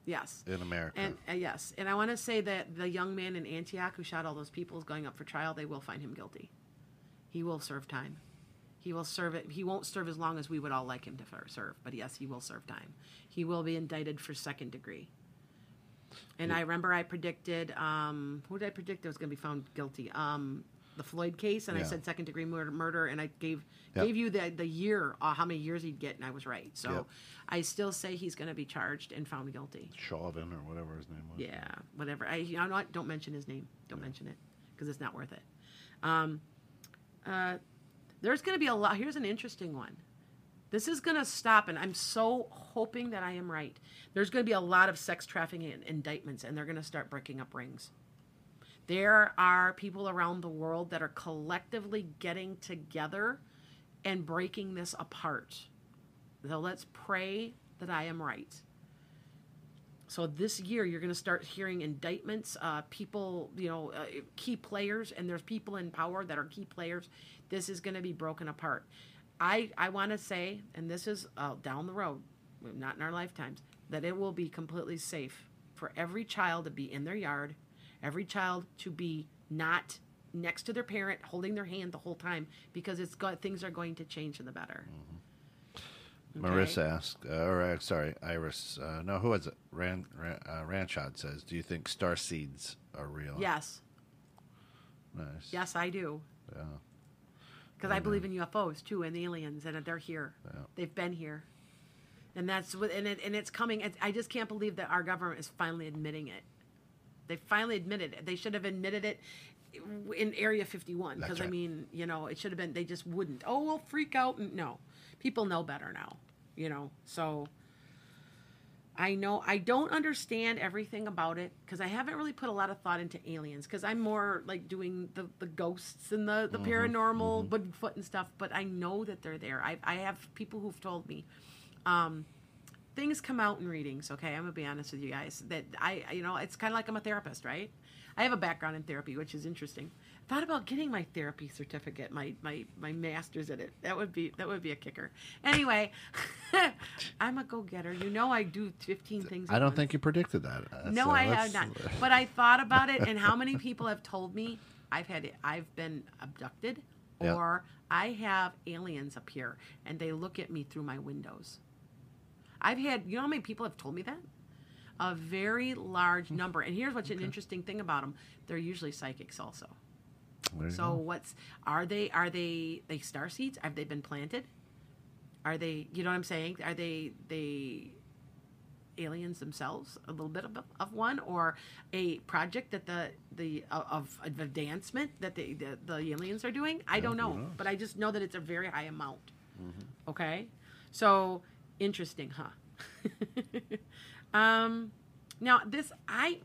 Yes. in America. And uh, yes, and I want to say that the young man in Antioch who shot all those people is going up for trial. They will find him guilty. He will serve time. He will serve it. He won't serve as long as we would all like him to serve, but yes, he will serve time. He will be indicted for second degree. And I remember I predicted, um, who did I predict that was going to be found guilty? Um, the Floyd case, and I Yeah. said second degree murder, murder and I gave Yep. gave you the the year, uh, how many years he'd get, and I was right. So Yep. I still say he's going to be charged and found guilty. Chauvin or whatever his name was. Yeah, whatever. I you know what? Don't mention his name. Don't mention it because it's not worth it. Um, uh, there's going to be a lot. Here's an interesting one. This is going to stop, and I'm so hoping that I am right. There's going to be a lot of sex trafficking in- indictments, and they're going to start breaking up rings. There are people around the world that are collectively getting together and breaking this apart. So let's pray that I am right. So this year, you're going to start hearing indictments. Uh, people, you know, uh, key players, and there's people in power that are key players. This is going to be broken apart. I I want to say, and this is uh, down the road, not in our lifetimes, that it will be completely safe for every child to be in their yard, every child to be not next to their parent, holding their hand the whole time, because it's got things are going to change in the better. Okay? Marissa asked, uh, or uh, sorry, Iris. Uh, no, who is it? Ran, Ran, uh, Ranchod says, "Do you think star seeds are real?" Yes, Nice. yes, I do. Yeah. Because I believe in UFOs too, and aliens, and they're here. Yeah. They've been here, and that's what, and it, and it's coming. It's, I just can't believe that our government is finally admitting it. They finally admitted it. They should have admitted it in Area 51. That's Because I mean, you know, it should have been. They just wouldn't. Oh, we'll freak out. No, people know better now. You know, so. I know I don't understand everything about it because I haven't really put a lot of thought into aliens because I'm more like doing the, the ghosts and the, the paranormal Bigfoot and stuff. But I know that they're there. I, I have people who've told me um, things come out in readings. Okay, I'm gonna be honest with you guys that I you know it's kind of like I'm a therapist, right? I have a background in therapy, which is interesting. Thought about getting my therapy certificate, my my my master's in it. That would be that would be a kicker. Anyway, I'm a go getter. You know I do 15 things. I don't think you predicted that. Uh, No, so I have not. But I thought about it, and how many people have told me I've had I've been abducted, or I have aliens appear and they look at me through my windows. I've had you know how many people have told me that? A very large number. And here's what's an interesting thing about them: they're usually psychics also. So go. what's are they? Are they they star seeds? Have they been planted? Are they? You know what I'm saying? Are they they aliens themselves? A little bit of, of one, or a project that the the of, of advancement that the, the the aliens are doing? I don't know. Mm-hmm. but I just know that it's a very high amount. Okay, so interesting, huh? um, now this I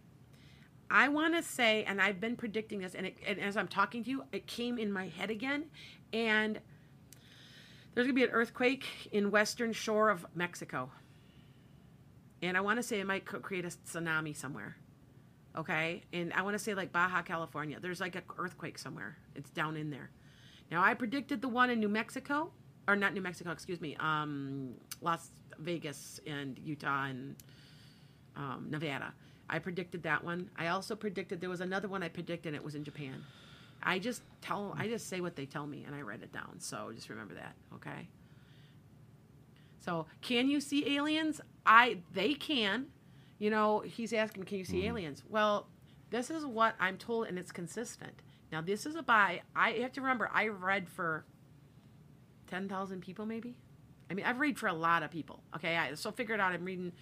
I want to say, and I've been predicting this, and, it, and as I'm talking to you, it came in my head again. And there's to be an earthquake in western shore of Mexico. And I want to say it might create a tsunami somewhere. Okay? And I want to say like Baja, California. There's like an earthquake somewhere. It's down in there. Now, I predicted the one in New Mexico, or not New Mexico, excuse me, um, Las Vegas and Utah and um, Nevada. I predicted that one. I also predicted there was another one I predicted. It was in Japan. I just tell, I just say what they tell me, and I write it down. So just remember that, okay? So can you see aliens? I they can. You know, he's asking, can you see aliens? Well, this is what I'm told, and it's consistent. Now this is a buy. I have to remember. I read for ten thousand people, maybe. I mean, I've read for a lot of people. Okay, I, so figure it out. I'm reading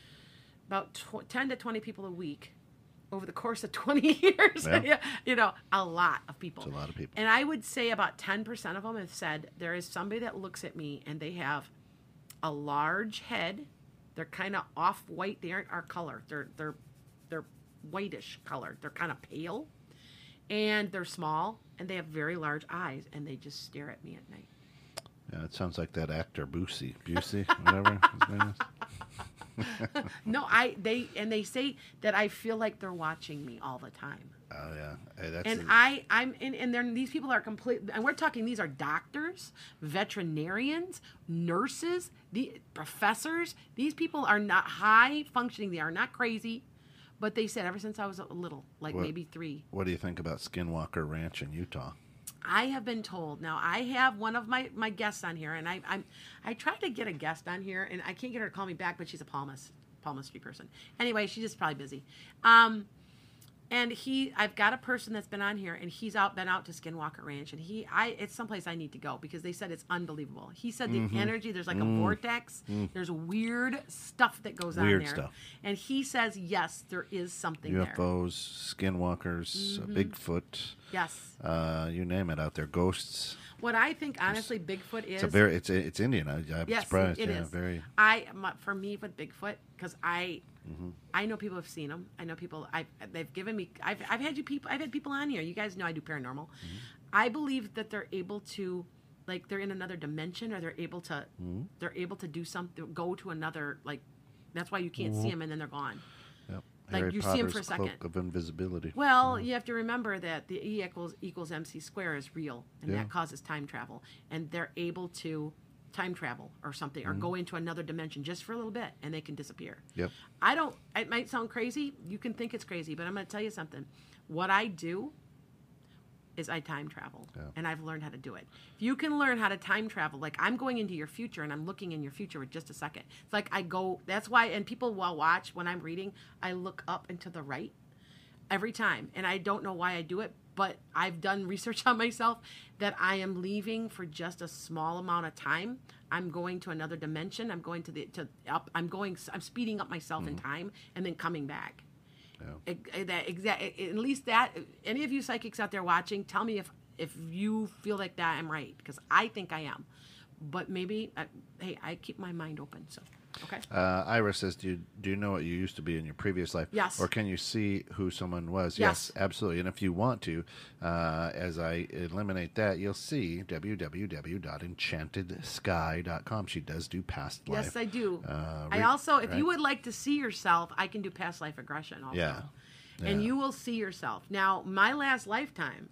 about tw- 10 to 20 people a week over the course of 20 years. Yeah. Yeah, you know, a lot of people. It's a lot of people. And I would say about 10% of them have said there is somebody that looks at me and they have a large head. They're kind of off white. They aren't our color. They're they're they're whitish colored. They're kind of pale. And they're small and they have very large eyes and they just stare at me at night. Yeah, it sounds like that actor Busey, Busey, whatever his name is. No, I they and they say that I feel like they're watching me all the time. Oh yeah, hey, that's And I, I'm, and, and they're, these people are complete, and we're talking, these are doctors, veterinarians, nurses, the professors. These people are not high functioning. They are not crazy, but they said ever since I was a little, like What- maybe three, What do you think about Skinwalker Ranch in Utah? I have been told. Now I have one of my my guests on here, and I I'm I tried to get a guest on here, and I can't get her to call me back, but she's a palmist palmistry person. Anyway, she's just probably busy. Um, and he i've got a person that's been on here and he's out been out to skinwalker ranch and he i it's someplace i need to go because they said it's unbelievable he said the Mm-hmm. energy there's like a vortex there's weird stuff that goes on Mm. There stuff. and he says yes there is something there UFOs, skinwalkers, uh, Bigfoot, yes uh, you name it out there, ghosts. What i think honestly bigfoot is It's a very it's it's Indian. I, I'm yes surprised. it yeah, is. very. i for me with bigfoot because i Mm-hmm. I know people have seen them. I know people. I've they've given me. I've I've had you people. I've had people on here. You guys know I do paranormal. Mm-hmm. I believe that they're able to, like, they're in another dimension, or they're able to, Mm-hmm. they're able to do something, go to another like. That's why you can't see them, and then they're gone. Yeah. Like you Potter's see him for a cloak second. of invisibility. Well, you have to remember that the E equals equals MC square is real, and Yeah. that causes time travel. And they're able to time travel or something, or Mm-hmm. go into another dimension just for a little bit, and they can disappear. Yep. I don't. It might sound crazy. You can think it's crazy, but I'm going to tell you something. What I do is I time travel, Yeah. and I've learned how to do it. If you can learn how to time travel, like I'm going into your future and I'm looking in your future with just a second. It's like I go. That's why, and people will watch when I'm reading. I look up and to the right every time, and I don't know why I do it, but I've done research on myself that I am leaving for just a small amount of time. I'm going to another dimension. I'm going to the to up. I'm going. I'm speeding up myself in mm. time and then coming back. Yeah. Eh, that exact at least that any of you psychics out there watching tell me if if you feel like that i'm right because i think i am but maybe hey i keep my mind open so okay Uh, Ira says, do you, do you know what you used to be in your previous life? Yes. Or can you see who someone was? Yes. absolutely. And if you want to, uh, as I eliminate that, you'll see www.enchantedsky.com. She does do past life. yes i do Uh, i also if right? you would like to see yourself i can do past life regression also Yeah. and you will see yourself now my last lifetime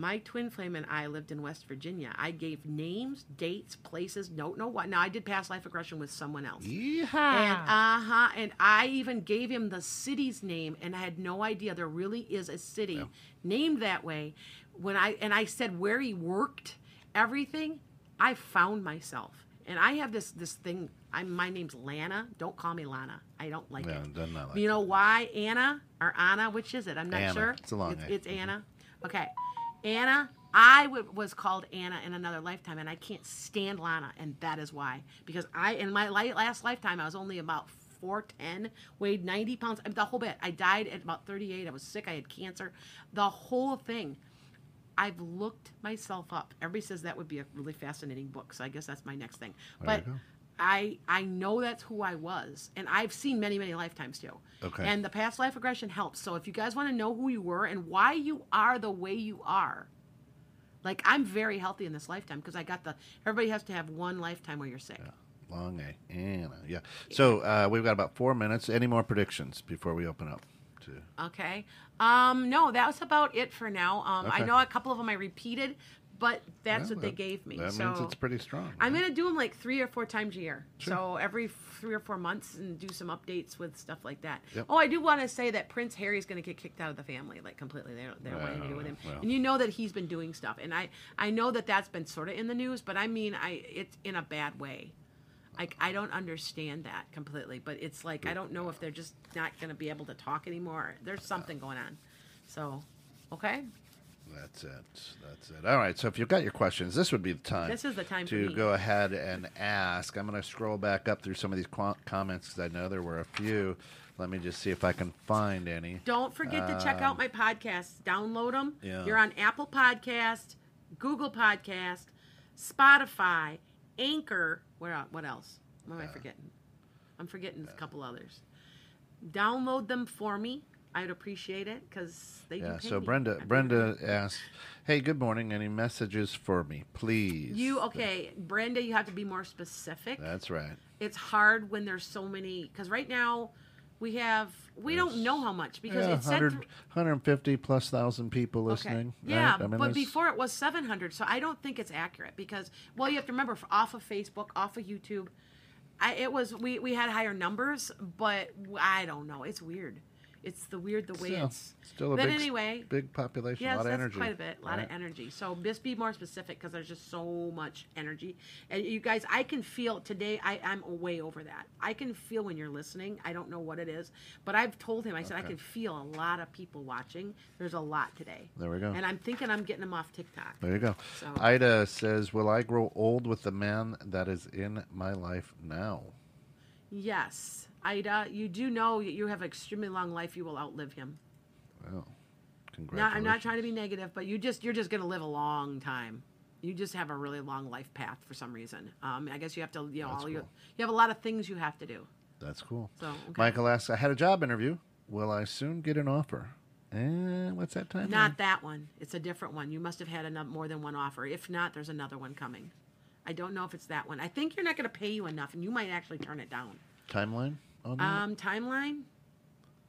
my twin flame and I lived in West Virginia. I gave names, dates, places, no, no, what. Now I did past life regression with someone else. Yeehaw. And uh huh. And I even gave him the city's name, and I had no idea there really is a city named that way. When I and I said where he worked, everything, I found myself. And I have this this thing. I'm my name's Lana. Don't call me Lana. I don't like Yeah, it. does not like you know why Anna or Anna? Which is it? I'm not Anna. sure. It's a long It's, it's Anna. Okay, Anna. I w- was called Anna in another lifetime, and I can't stand Lana, and that is why. Because I, in my li- last lifetime, I was only about 4'10, weighed 90 pounds, the whole bit. I died at about 38. I was sick. I had cancer. The whole thing. I've looked myself up. Everybody says that would be a really fascinating book, so I guess that's my next thing. There you but go. I I know that's who I was, and I've seen many many lifetimes too. Okay. And the past life regression helps. So if you guys want to know who you were and why you are the way you are, like I'm very healthy in this lifetime because I got the. Everybody has to have one lifetime where you're sick. Yeah. Long A. Anna. Yeah. So uh, we've got about four minutes. Any more predictions before we open up? To Okay. Um, no, that was about it for now. Um, I know a couple of them I repeated, but that's Well, what they that- gave me. That so means it's pretty strong. I'm gonna do them like three or four times a year. So every three or four months, and do some updates with stuff like that. Yep. Oh, I do want to say that Prince Harry's gonna get kicked out of the family, like completely. They don't, they don't want anything to do with him. Well, well. And you know that he's been doing stuff, and I I know that that's been sort of in the news, but I mean, I it's in a bad way. Like I don't understand that completely, but it's like I don't know if they're just not gonna be able to talk anymore. There's something going on. So, okay. That's it. That's it. All right. So if you've got your questions, this would be the time. This is the time to go ahead and ask. I'm going to scroll back up through some of these qu- comments because I know there were a few. Let me just see if I can find any. Don't forget to check out my podcasts. Download them. Um, Yeah. You're on Apple Podcast, Google Podcast, Spotify, Anchor. Where el- what else? What am I forgetting? I'm forgetting a couple others. Download them for me. I'd appreciate it because they do Yeah. pay So me. Brenda, I Brenda asked, "Hey, good morning. Any messages for me, please?" You okay, Brenda? You have to be more specific. That's right. it's hard when there's so many because right now we have we don't know how much because Yeah, it's sent through- 150 plus thousand people listening. Yeah, right? I mean, but there's- before it was 700, so I don't think it's accurate because well, you have to remember off of Facebook, off of YouTube, I, it was we we had higher numbers, but I don't know. It's weird. It's the weird the way Still- it's. still a but big, anyway, big population, Yes, a lot of energy. quite a bit, a lot of energy. So just be more specific because there's just so much energy. And you guys, I can feel today. I, I'm way over that. I can feel when you're listening. I don't know what it is, but I've told him. I said I can feel a lot of people watching. There's a lot today. There we go. And I'm thinking I'm getting them off TikTok. There you go. So- Ida says, "Will I grow old with the man that is in my life now?" Yes, Ida, you do know that you have an extremely long life. You will outlive him. Well, Now. I'm not trying to be negative, but you just you're just going to live a long time. You just have a really long life path for some reason. Um, I guess you have to, you know, That's all your, cool. you have a lot of things you have to do. That's cool. So, okay. Michael asks, "I had a job interview. Will I soon get an offer?" And what's that time? Not that one. It's a different one. You must have had enough, more than one offer. If not, there's another one coming. I don't know if it's that one. I think you're not going to pay you enough, and you might actually turn it down. timeline on that? Um, timeline.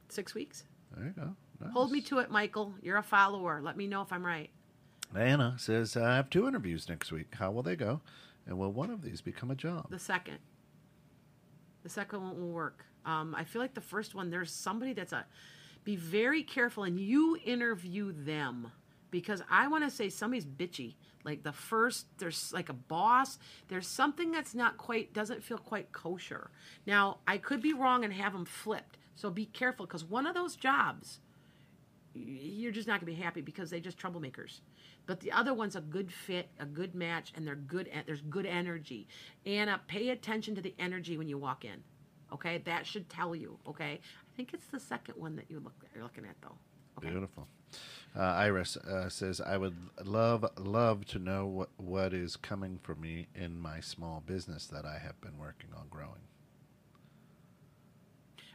Six weeks. There you go. Nice. Hold me to it, Michael. You're a follower. Let me know if I'm right. Anna says, I have two interviews next week. How will they go? And will one of these become a job? The second. The second one will work. Um, I feel like the first one, there's somebody that's a. Be very careful and you interview them because I want to say somebody's bitchy. Like the first, there's like a boss. There's something that's not quite, doesn't feel quite kosher. Now, I could be wrong and have them flipped. So be careful because one of those jobs, you're just not going to be happy because they just troublemakers. But the other one's a good fit, a good match, and they're good. There's good energy. Anna, uh, pay attention to the energy when you walk in. Okay, that should tell you. Okay, I think it's the second one that you look you're looking at though. Okay. Beautiful. Uh, Iris uh, says, I would love, love to know what, what is coming for me in my small business that I have been working on growing.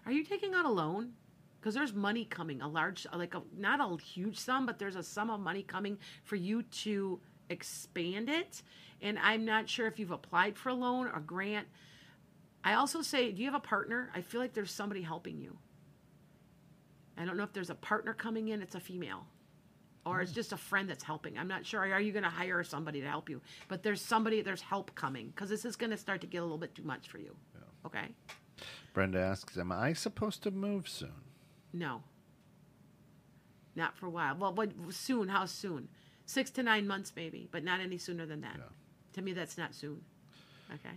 Are you taking out a loan? Because there's money coming, a large, like a not a huge sum, but there's a sum of money coming for you to expand it. And I'm not sure if you've applied for a loan or grant. I also say, do you have a partner? I feel like there's somebody helping you. I don't know if there's a partner coming in, it's a female. Or it's just a friend that's helping. I'm not sure. Are you going to hire somebody to help you? But there's somebody, there's help coming because this is going to start to get a little bit too much for you. Okay? Brenda asks, Am I supposed to move soon? No. Not for a while. Well, what soon? How soon? Six to nine months, maybe, but not any sooner than that. Yeah. To me, that's not soon. Okay.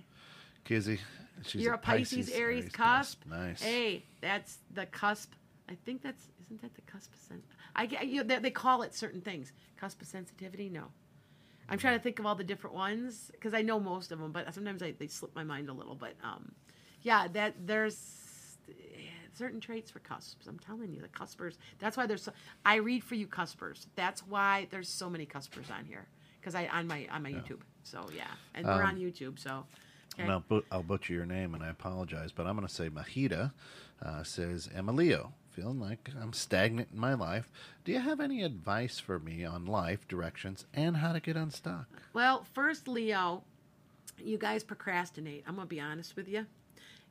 Kizzy, she's You're a Pisces, Aries, cusp. Nice. Hey, that's the cusp. I think that's isn't that the cusp of sen- I get you. They, they call it certain things. Cusp of sensitivity. No. I'm trying to think of all the different ones because I know most of them, but sometimes I, they slip my mind a little. But um, yeah, that there's eh, certain traits for cusps. I'm telling you, the cuspers. That's why there's. So, I read for you cuspers. That's why there's so many cuspers on here because I on my on my YouTube. So yeah, and we're on YouTube. So. Okay. And I'll, but- I'll butcher your name, and I apologize, but I'm going to say Mahita uh, says, Emilio, feeling like I'm stagnant in my life. Do you have any advice for me on life directions and how to get unstuck? Well, first, Leo, you guys procrastinate. I'm going to be honest with you.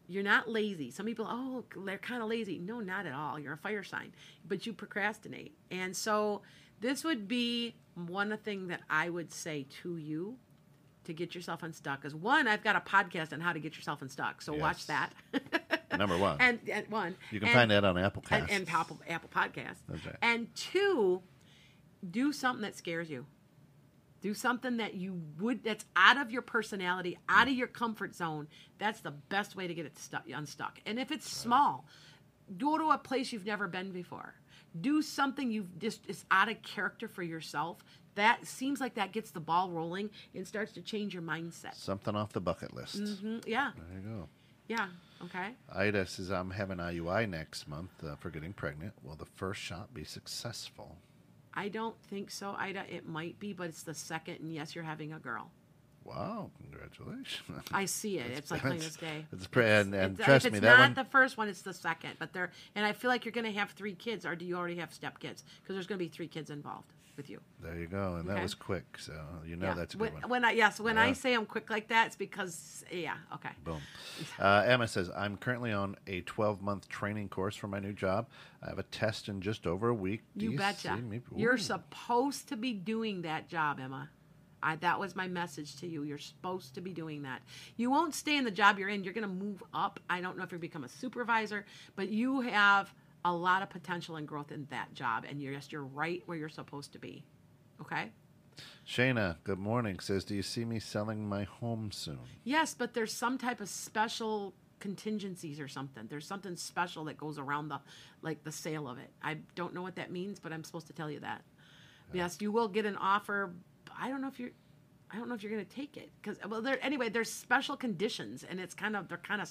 You're not lazy. Some people, oh, they're kind of lazy. No, not at all. You're a fire sign, but you procrastinate. And so, this would be one thing that I would say to you to get yourself unstuck. Is one, I've got a podcast on how to get yourself unstuck. So, watch that. Number one. and, and one. you can And- find that on Apple and, and Apple, Apple Podcast. That's right. And two, do something that scares you. Do something that you would that's out of your personality, out of your comfort zone. That's the best way to get it stuck, unstuck. And if it's small, go to a place you've never been before. Do something you've just is out of character for yourself. That seems like that gets the ball rolling and starts to change your mindset. Something off the bucket list. Mm, yeah, There you go. Yeah, okay. Ida says, I'm having IUI next month uh, for getting pregnant. Will the first shot be successful? I don't think so, Ida. It might be, but it's the second, and yes, you're having a girl. Wow, congratulations. I see it. It's like plain as day. It's pre- and, and It's- trust if me, it's not the first one, it's the second. But they're and I feel like you're going to have three kids, or do you already have step kids? Because there's going to be three kids involved with you. There you go, and that Okay. was quick, so you know yeah. that's a when, good one. when I yes, when I say I'm quick like that, it's because yeah, okay. Boom. Uh, Emma says, I'm currently on a 12 month training course for my new job. I have a test in just over a week. Do You, betcha. see me- You're supposed to be doing that job, Emma. I, that was my message to you. You're supposed to be doing that. You won't stay in the job you're in. You're going to move up. I don't know if you become a supervisor, but you have a lot of potential and growth in that job, and you're just you're right where you're supposed to be. Okay. Shayna, good morning, says, Do you see me selling my home soon? Yes, but there's some type of special contingencies or something. There's something special that goes around the like the sale of it. I don't know what that means, but I'm supposed to tell you that. Yes, you will get an offer. I don't know if you're I don't know if you're going to take it cuz well there anyway, there's special conditions and it's kind of they're kind of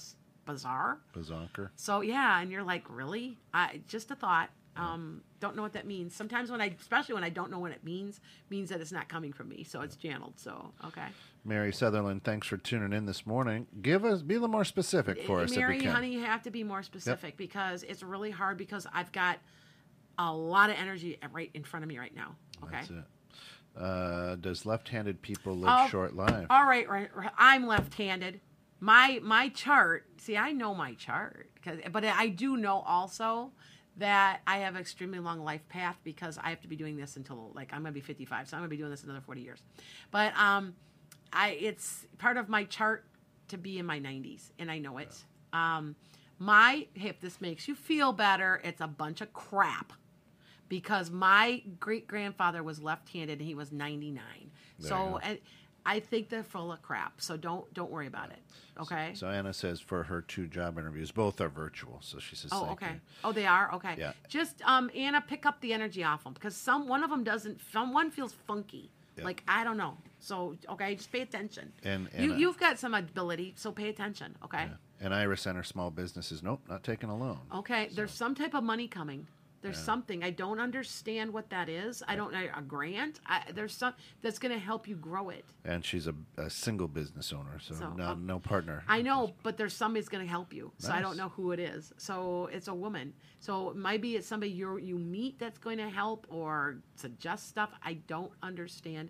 bizarre. Bazonker. So yeah, and you're like, "Really?" I just a thought. Um, don't know what that means. Sometimes when I, especially when I don't know what it means, means that it's not coming from me. So it's channeled. So okay. Mary Sutherland, thanks for tuning in this morning. Give us, be a little more specific for us Mary, if we can. honey, you have to be more specific because it's really hard because I've got a lot of energy right in front of me right now. Okay. That's it. Uh, does left-handed people live Oh, short lives? All right, right, right. I'm left-handed. My my chart. See, I know my chart, 'cause- but I do know also that I have an extremely long life path because I have to be doing this until like I'm gonna be 55, so I'm gonna be doing this another 40 years. But um, I it's part of my chart to be in my 90s, and I know it. Um, my if this makes you feel better, it's a bunch of crap because my great grandfather was left-handed and he was 99. There so and I think they're full of crap. So don't don't worry about it. Okay. So Anna says for her two job interviews, both are virtual. So she says, Oh, okay. you. Oh, they are okay. Yeah. Just um, Anna, pick up the energy off them because some one of them doesn't. Some one feels funky. Yeah. Like I don't know. So okay, just pay attention. And- you and, uh, you've got some ability, so pay attention. Okay. And Iris and her small businesses, nope, not taking a loan. Okay. There's some type of money coming. There's something I don't understand what that is. I don't know a grant. I, there's some that's going to help you grow it. And she's a, a single business owner, so, So, no, um, no partner. I know, but there's somebody's going to help you. So I don't know who it is. So it's a woman. So maybe it's somebody you you meet that's going to help or suggest stuff. I don't understand.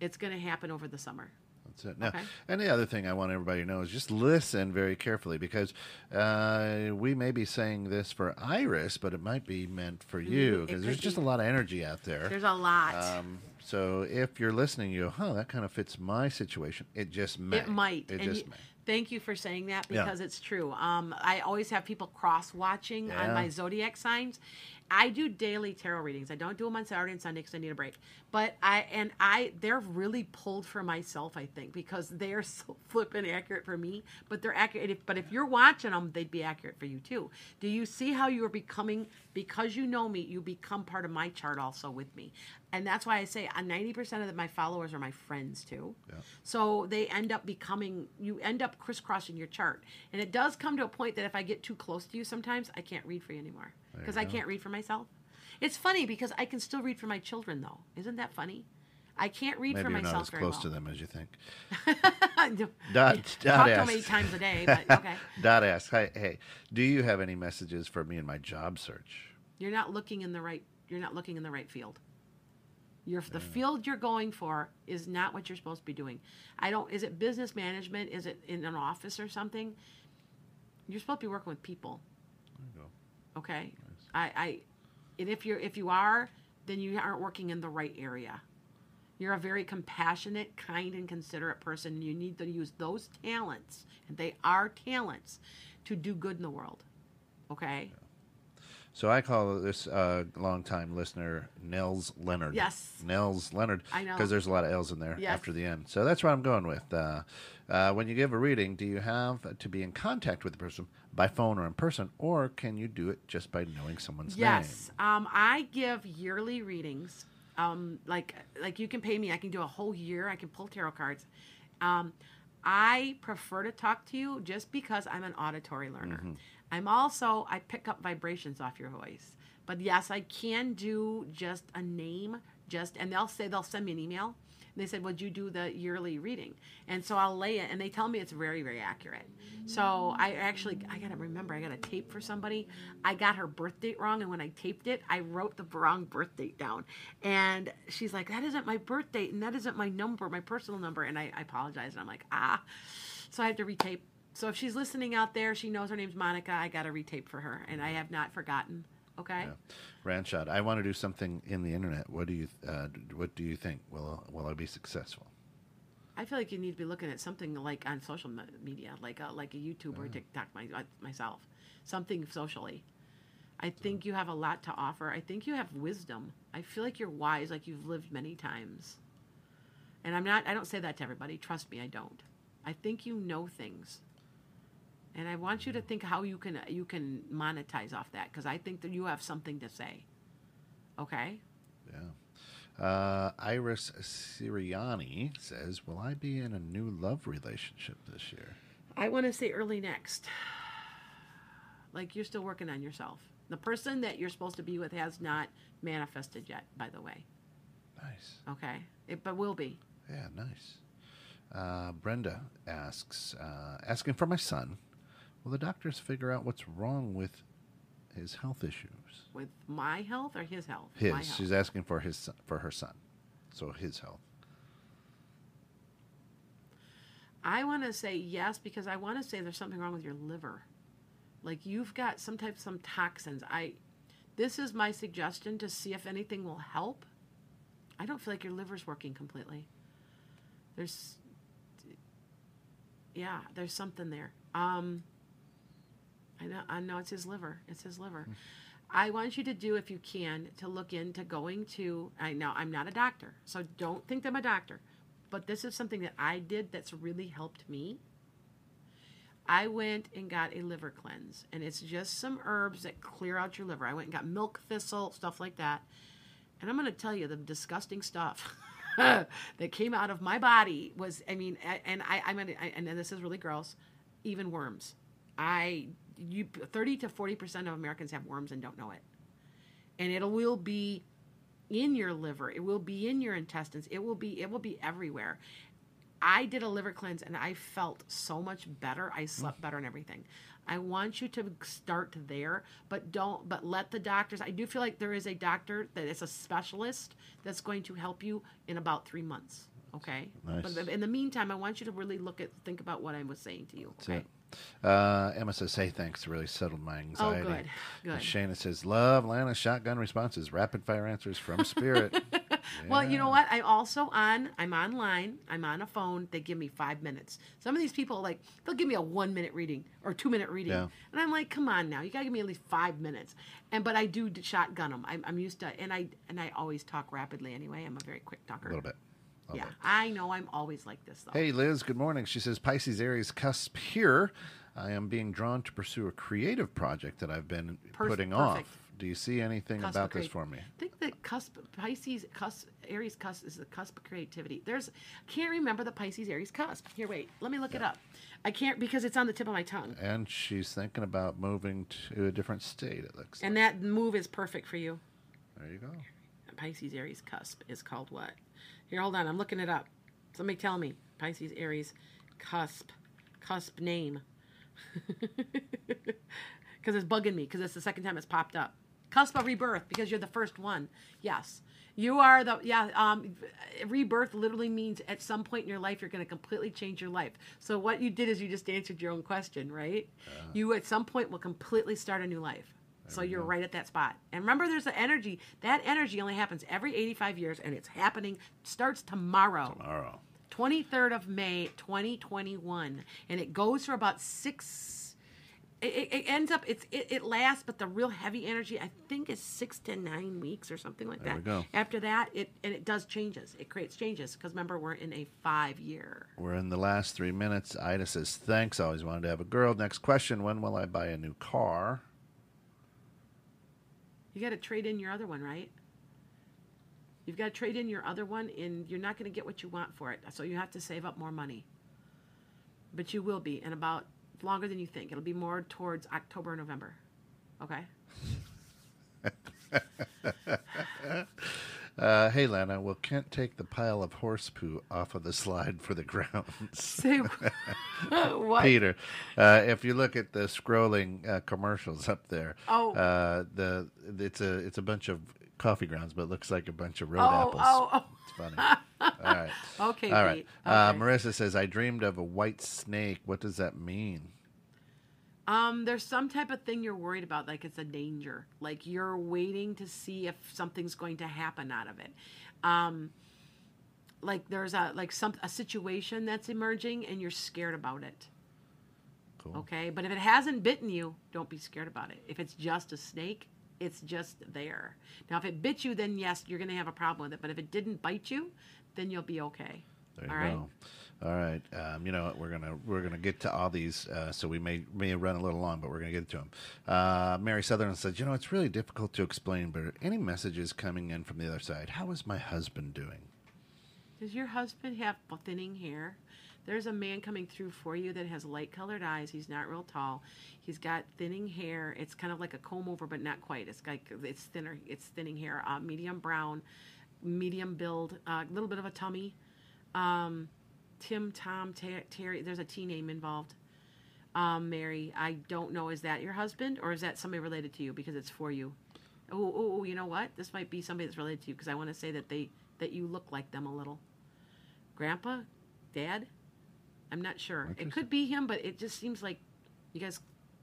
It's going to happen over the summer. That's it. Now, Okay. and the other thing I want everybody to know is just listen very carefully because uh, we may be saying this for Iris, but it might be meant for you because there's could just a lot of energy out there. There's a lot. Um, so if you're listening, you go, huh, that kind of fits my situation. It just may. It might. It and just you- may. Thank you for saying that Yeah. because it's true. Um, I always have people cross watching on my zodiac signs. I do daily tarot readings. I don't do them on Saturday and Sunday because I need a break. But I and I they're really pulled for myself. I think because they are so flippin' accurate for me. But they're accurate. If, but if you're watching them, they'd be accurate for you too. Do you see how you are becoming because you know me? You become part of my chart also with me. And that's why I say uh, 90% of my followers are my friends too. So they end up becoming, you end up crisscrossing your chart. And it does come to a point that if I get too close to you sometimes, I can't read for you anymore. Because I can't read for myself. It's funny because I can still read for my children though. Isn't that funny? I can't read Maybe for you're myself not as very close well. to them as you think. Dot, Dot- Talk Dot to asks. times a day, but okay. Dot asks, hey, hey, do you have any messages for me in my job search? You're not looking in the right. You're not looking in the right field. You're, the field you're going for is not what you're supposed to be doing. I don't. Is it business management? Is it in an office or something? You're supposed to be working with people. There you go. Okay. I, I, and if you're if you are, then you aren't working in the right area. You're a very compassionate, kind, and considerate person. You need to use those talents, and they are talents, to do good in the world. Okay. So I call this uh, longtime listener Nels Leonard. Yes. Nels Leonard. I know. Because there's a lot of L's in there Yes. after the end. So that's what I'm going with. Uh, uh, when you give a reading, do you have to be in contact with the person by phone or in person, or can you do it just by knowing someone's name? Yes, um, I give yearly readings. Um, like like you can pay me. I can do a whole year. I can pull tarot cards. Um, I prefer to talk to you just because I'm an auditory learner. Mm-hmm. I'm also I pick up vibrations off your voice. But yes, I can do just a name. Just and they'll say they'll send me an email. And they said, "Would you do the yearly reading?" And so I'll lay it, and they tell me it's very, very accurate. So I actually, I gotta remember, I got a tape for somebody. I got her birth date wrong, and when I taped it, I wrote the wrong birth date down. And she's like, "That isn't my birth date, and that isn't my number, my personal number." And I, I apologize, and I'm like, "Ah," so I have to retape. So if she's listening out there, she knows her name's Monica. I got to retape for her, and I have not forgotten. Okay. name. Ranshot, I want to do something in the internet. What do you uh, What do you think? Will Will I be successful? I feel like you need to be looking at something like on social media, like a, like a YouTube or TikTok my, uh, myself, something socially. I think you have a lot to offer. I think you have wisdom. I feel like you're wise, like you've lived many times. And I'm not. I don't say that to everybody. Trust me, I don't. I think you know things. And I want you to think how you can you can monetize off that because I think that you have something to say. Okay. Yeah. Uh, Iris Siriani says, "Will I be in a new love relationship this year?" I want to say early next. Like you're still working on yourself. The person that you're supposed to be with has not manifested yet, by the way. Nice. Okay? It, but will be. Yeah, nice. Uh, Brenda asks, uh, asking for my son. Will the doctors figure out what's wrong with his health issues? With my health or his health? His. My health. She's asking for his son, for her son, so his health. I want to say yes because I want to say there's something wrong with your liver. Like you've got some type some toxins. I this is my suggestion to see if anything will help. I don't feel like your liver's working completely. There's yeah, there's something there. Um I know I know it's his liver. It's his liver. I want you to do if you can to look into going to I know I'm not a doctor, so don't think I'm a doctor. But this is something that I did that's really helped me. I went and got a liver cleanse, and it's just some herbs that clear out your liver. I went and got milk thistle, stuff like that. And I'm going to tell you the disgusting stuff that came out of my body was, I mean, and I, I'm I, and this is really gross, even worms. I, you, 30 to 40% of Americans have worms and don't know it. And it will be in your liver. It will be in your intestines. It will be, it will be everywhere. I did a liver cleanse and I felt so much better. I slept better and everything. I want you to start there, but don't, but let the doctors. I do feel like there is a doctor that is a specialist that's going to help you in about three months. Okay. Nice. But in the meantime, I want you to really look at, think about what I was saying to you. Okay. Uh, Emma says, "Hey, thanks. Really settled my anxiety." Oh, good, good. And Shayna says, "Love Lana shotgun responses, rapid fire answers from Spirit." Well, you know what? I'm also on. I'm online. I'm on a phone. They give me five minutes. Some of these people like they'll give me a one minute reading or two minute reading, Yeah. and I'm like, come on now, you gotta give me at least five minutes. And but I do shotgun them. I'm, I'm used to, and I and I always talk rapidly anyway. I'm a very quick talker. A little bit. Yeah, little I know. I'm always like this though. Hey, Liz. Good morning. She says, "Pisces Aries cusp here. I am being drawn to pursue a creative project that I've been Pers- putting perfect. off. Do you see anything Cusp about this for me?" I think that cusp Pisces cusp Aries cusp is the cusp of creativity. There's can't remember the Pisces Aries cusp. Here, wait, let me look it up. I can't because it's on the tip of my tongue. And she's thinking about moving to a different state. It looks. And that move is perfect for you. there you go. Pisces Aries cusp is called what? Here, hold on. I'm looking it up. Somebody tell me. Pisces Aries cusp. Cusp name. Because it's bugging me because it's the second time it's popped up. Cusp of rebirth because you're the first one. Yes. You are the, yeah, um, rebirth literally means at some point in your life you're going to completely change your life. So what you did is you just answered your own question, right? you at some point will completely start a new life. So you're right at that spot. And remember, there's an energy. That energy only happens every 85 years, and it's happening, starts tomorrow. Tomorrow. 23rd of May, 2021. And it goes for about six. It, it, ends up, it's it, it lasts, but the real heavy energy, I think, is six to nine weeks or something like There that. we go. After that, it and it does changes. It creates changes because remember, we're in a five year. We're in the last three minutes. Ida says, "Thanks. Always wanted to have a girl." Next question: When will I buy a new car? You got to trade in your other one, right? You've got to trade in your other one, and you're not going to get what you want for it. So you have to save up more money. But you will be in about longer than you think. It'll be more towards October, or November. Okay. Uh, hey, Lana, will Kent take the pile of horse poo off of the slide for the grounds? Say what? Peter, uh, if you look at the scrolling uh, commercials up there, Oh. uh, the it's a it's a bunch of coffee grounds, but it looks like a bunch of road Oh, apples. oh, oh. It's funny. All right. Okay, All right. Uh, Okay. Marissa says, "I dreamed of a white snake. What does that mean?" Um, there's some type of thing you're worried about, like it's a danger. Like you're waiting to see if something's going to happen out of it. Um, like there's a like some a situation that's emerging and you're scared about it. Cool. Okay, but if it hasn't bitten you, don't be scared about it. If it's just a snake, it's just there. Now, if it bit you, then yes, you're going to have a problem with it. But if it didn't bite you, then you'll be okay. There you All right. go. All right. Um, you know what? We're gonna we're gonna get to all these, uh, so we may may run a little long, but we're gonna get to them. Uh, Mary Sutherland says, "You know, it's really difficult to explain, but any messages coming in from the other side? How is my husband doing?" Does your husband have thinning hair? There's a man coming through for you that has light colored eyes. He's not real tall. He's got thinning hair. It's kind of like a comb over, but not quite. It's like it's thinner. It's thinning hair. Uh, medium brown, medium build, a uh, little bit of a tummy. Um, Tim, Tom, Ter- Terry. There's a T name involved. Um, Mary, I don't know. Is that your husband or is that somebody related to you because it's for you? Oh, oh, oh, you know what? This might be somebody that's related to you because I want to say that they that you look like them a little. Grandpa, Dad, I'm not sure. It could be him, but it just seems like you guys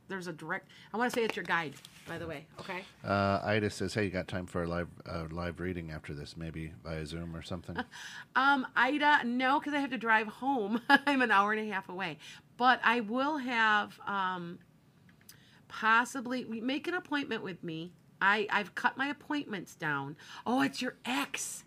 there's a direct. I want to say it's your guide, by the way. Okay. Uh, Ida says, "Hey, you got time for a live uh, live reading after this? Maybe via Zoom or something." Um, Ida, no, because I have to drive home. I'm an hour and a half away, but I will have um, possibly make an appointment with me. I I've cut my appointments down. Oh, it's your ex.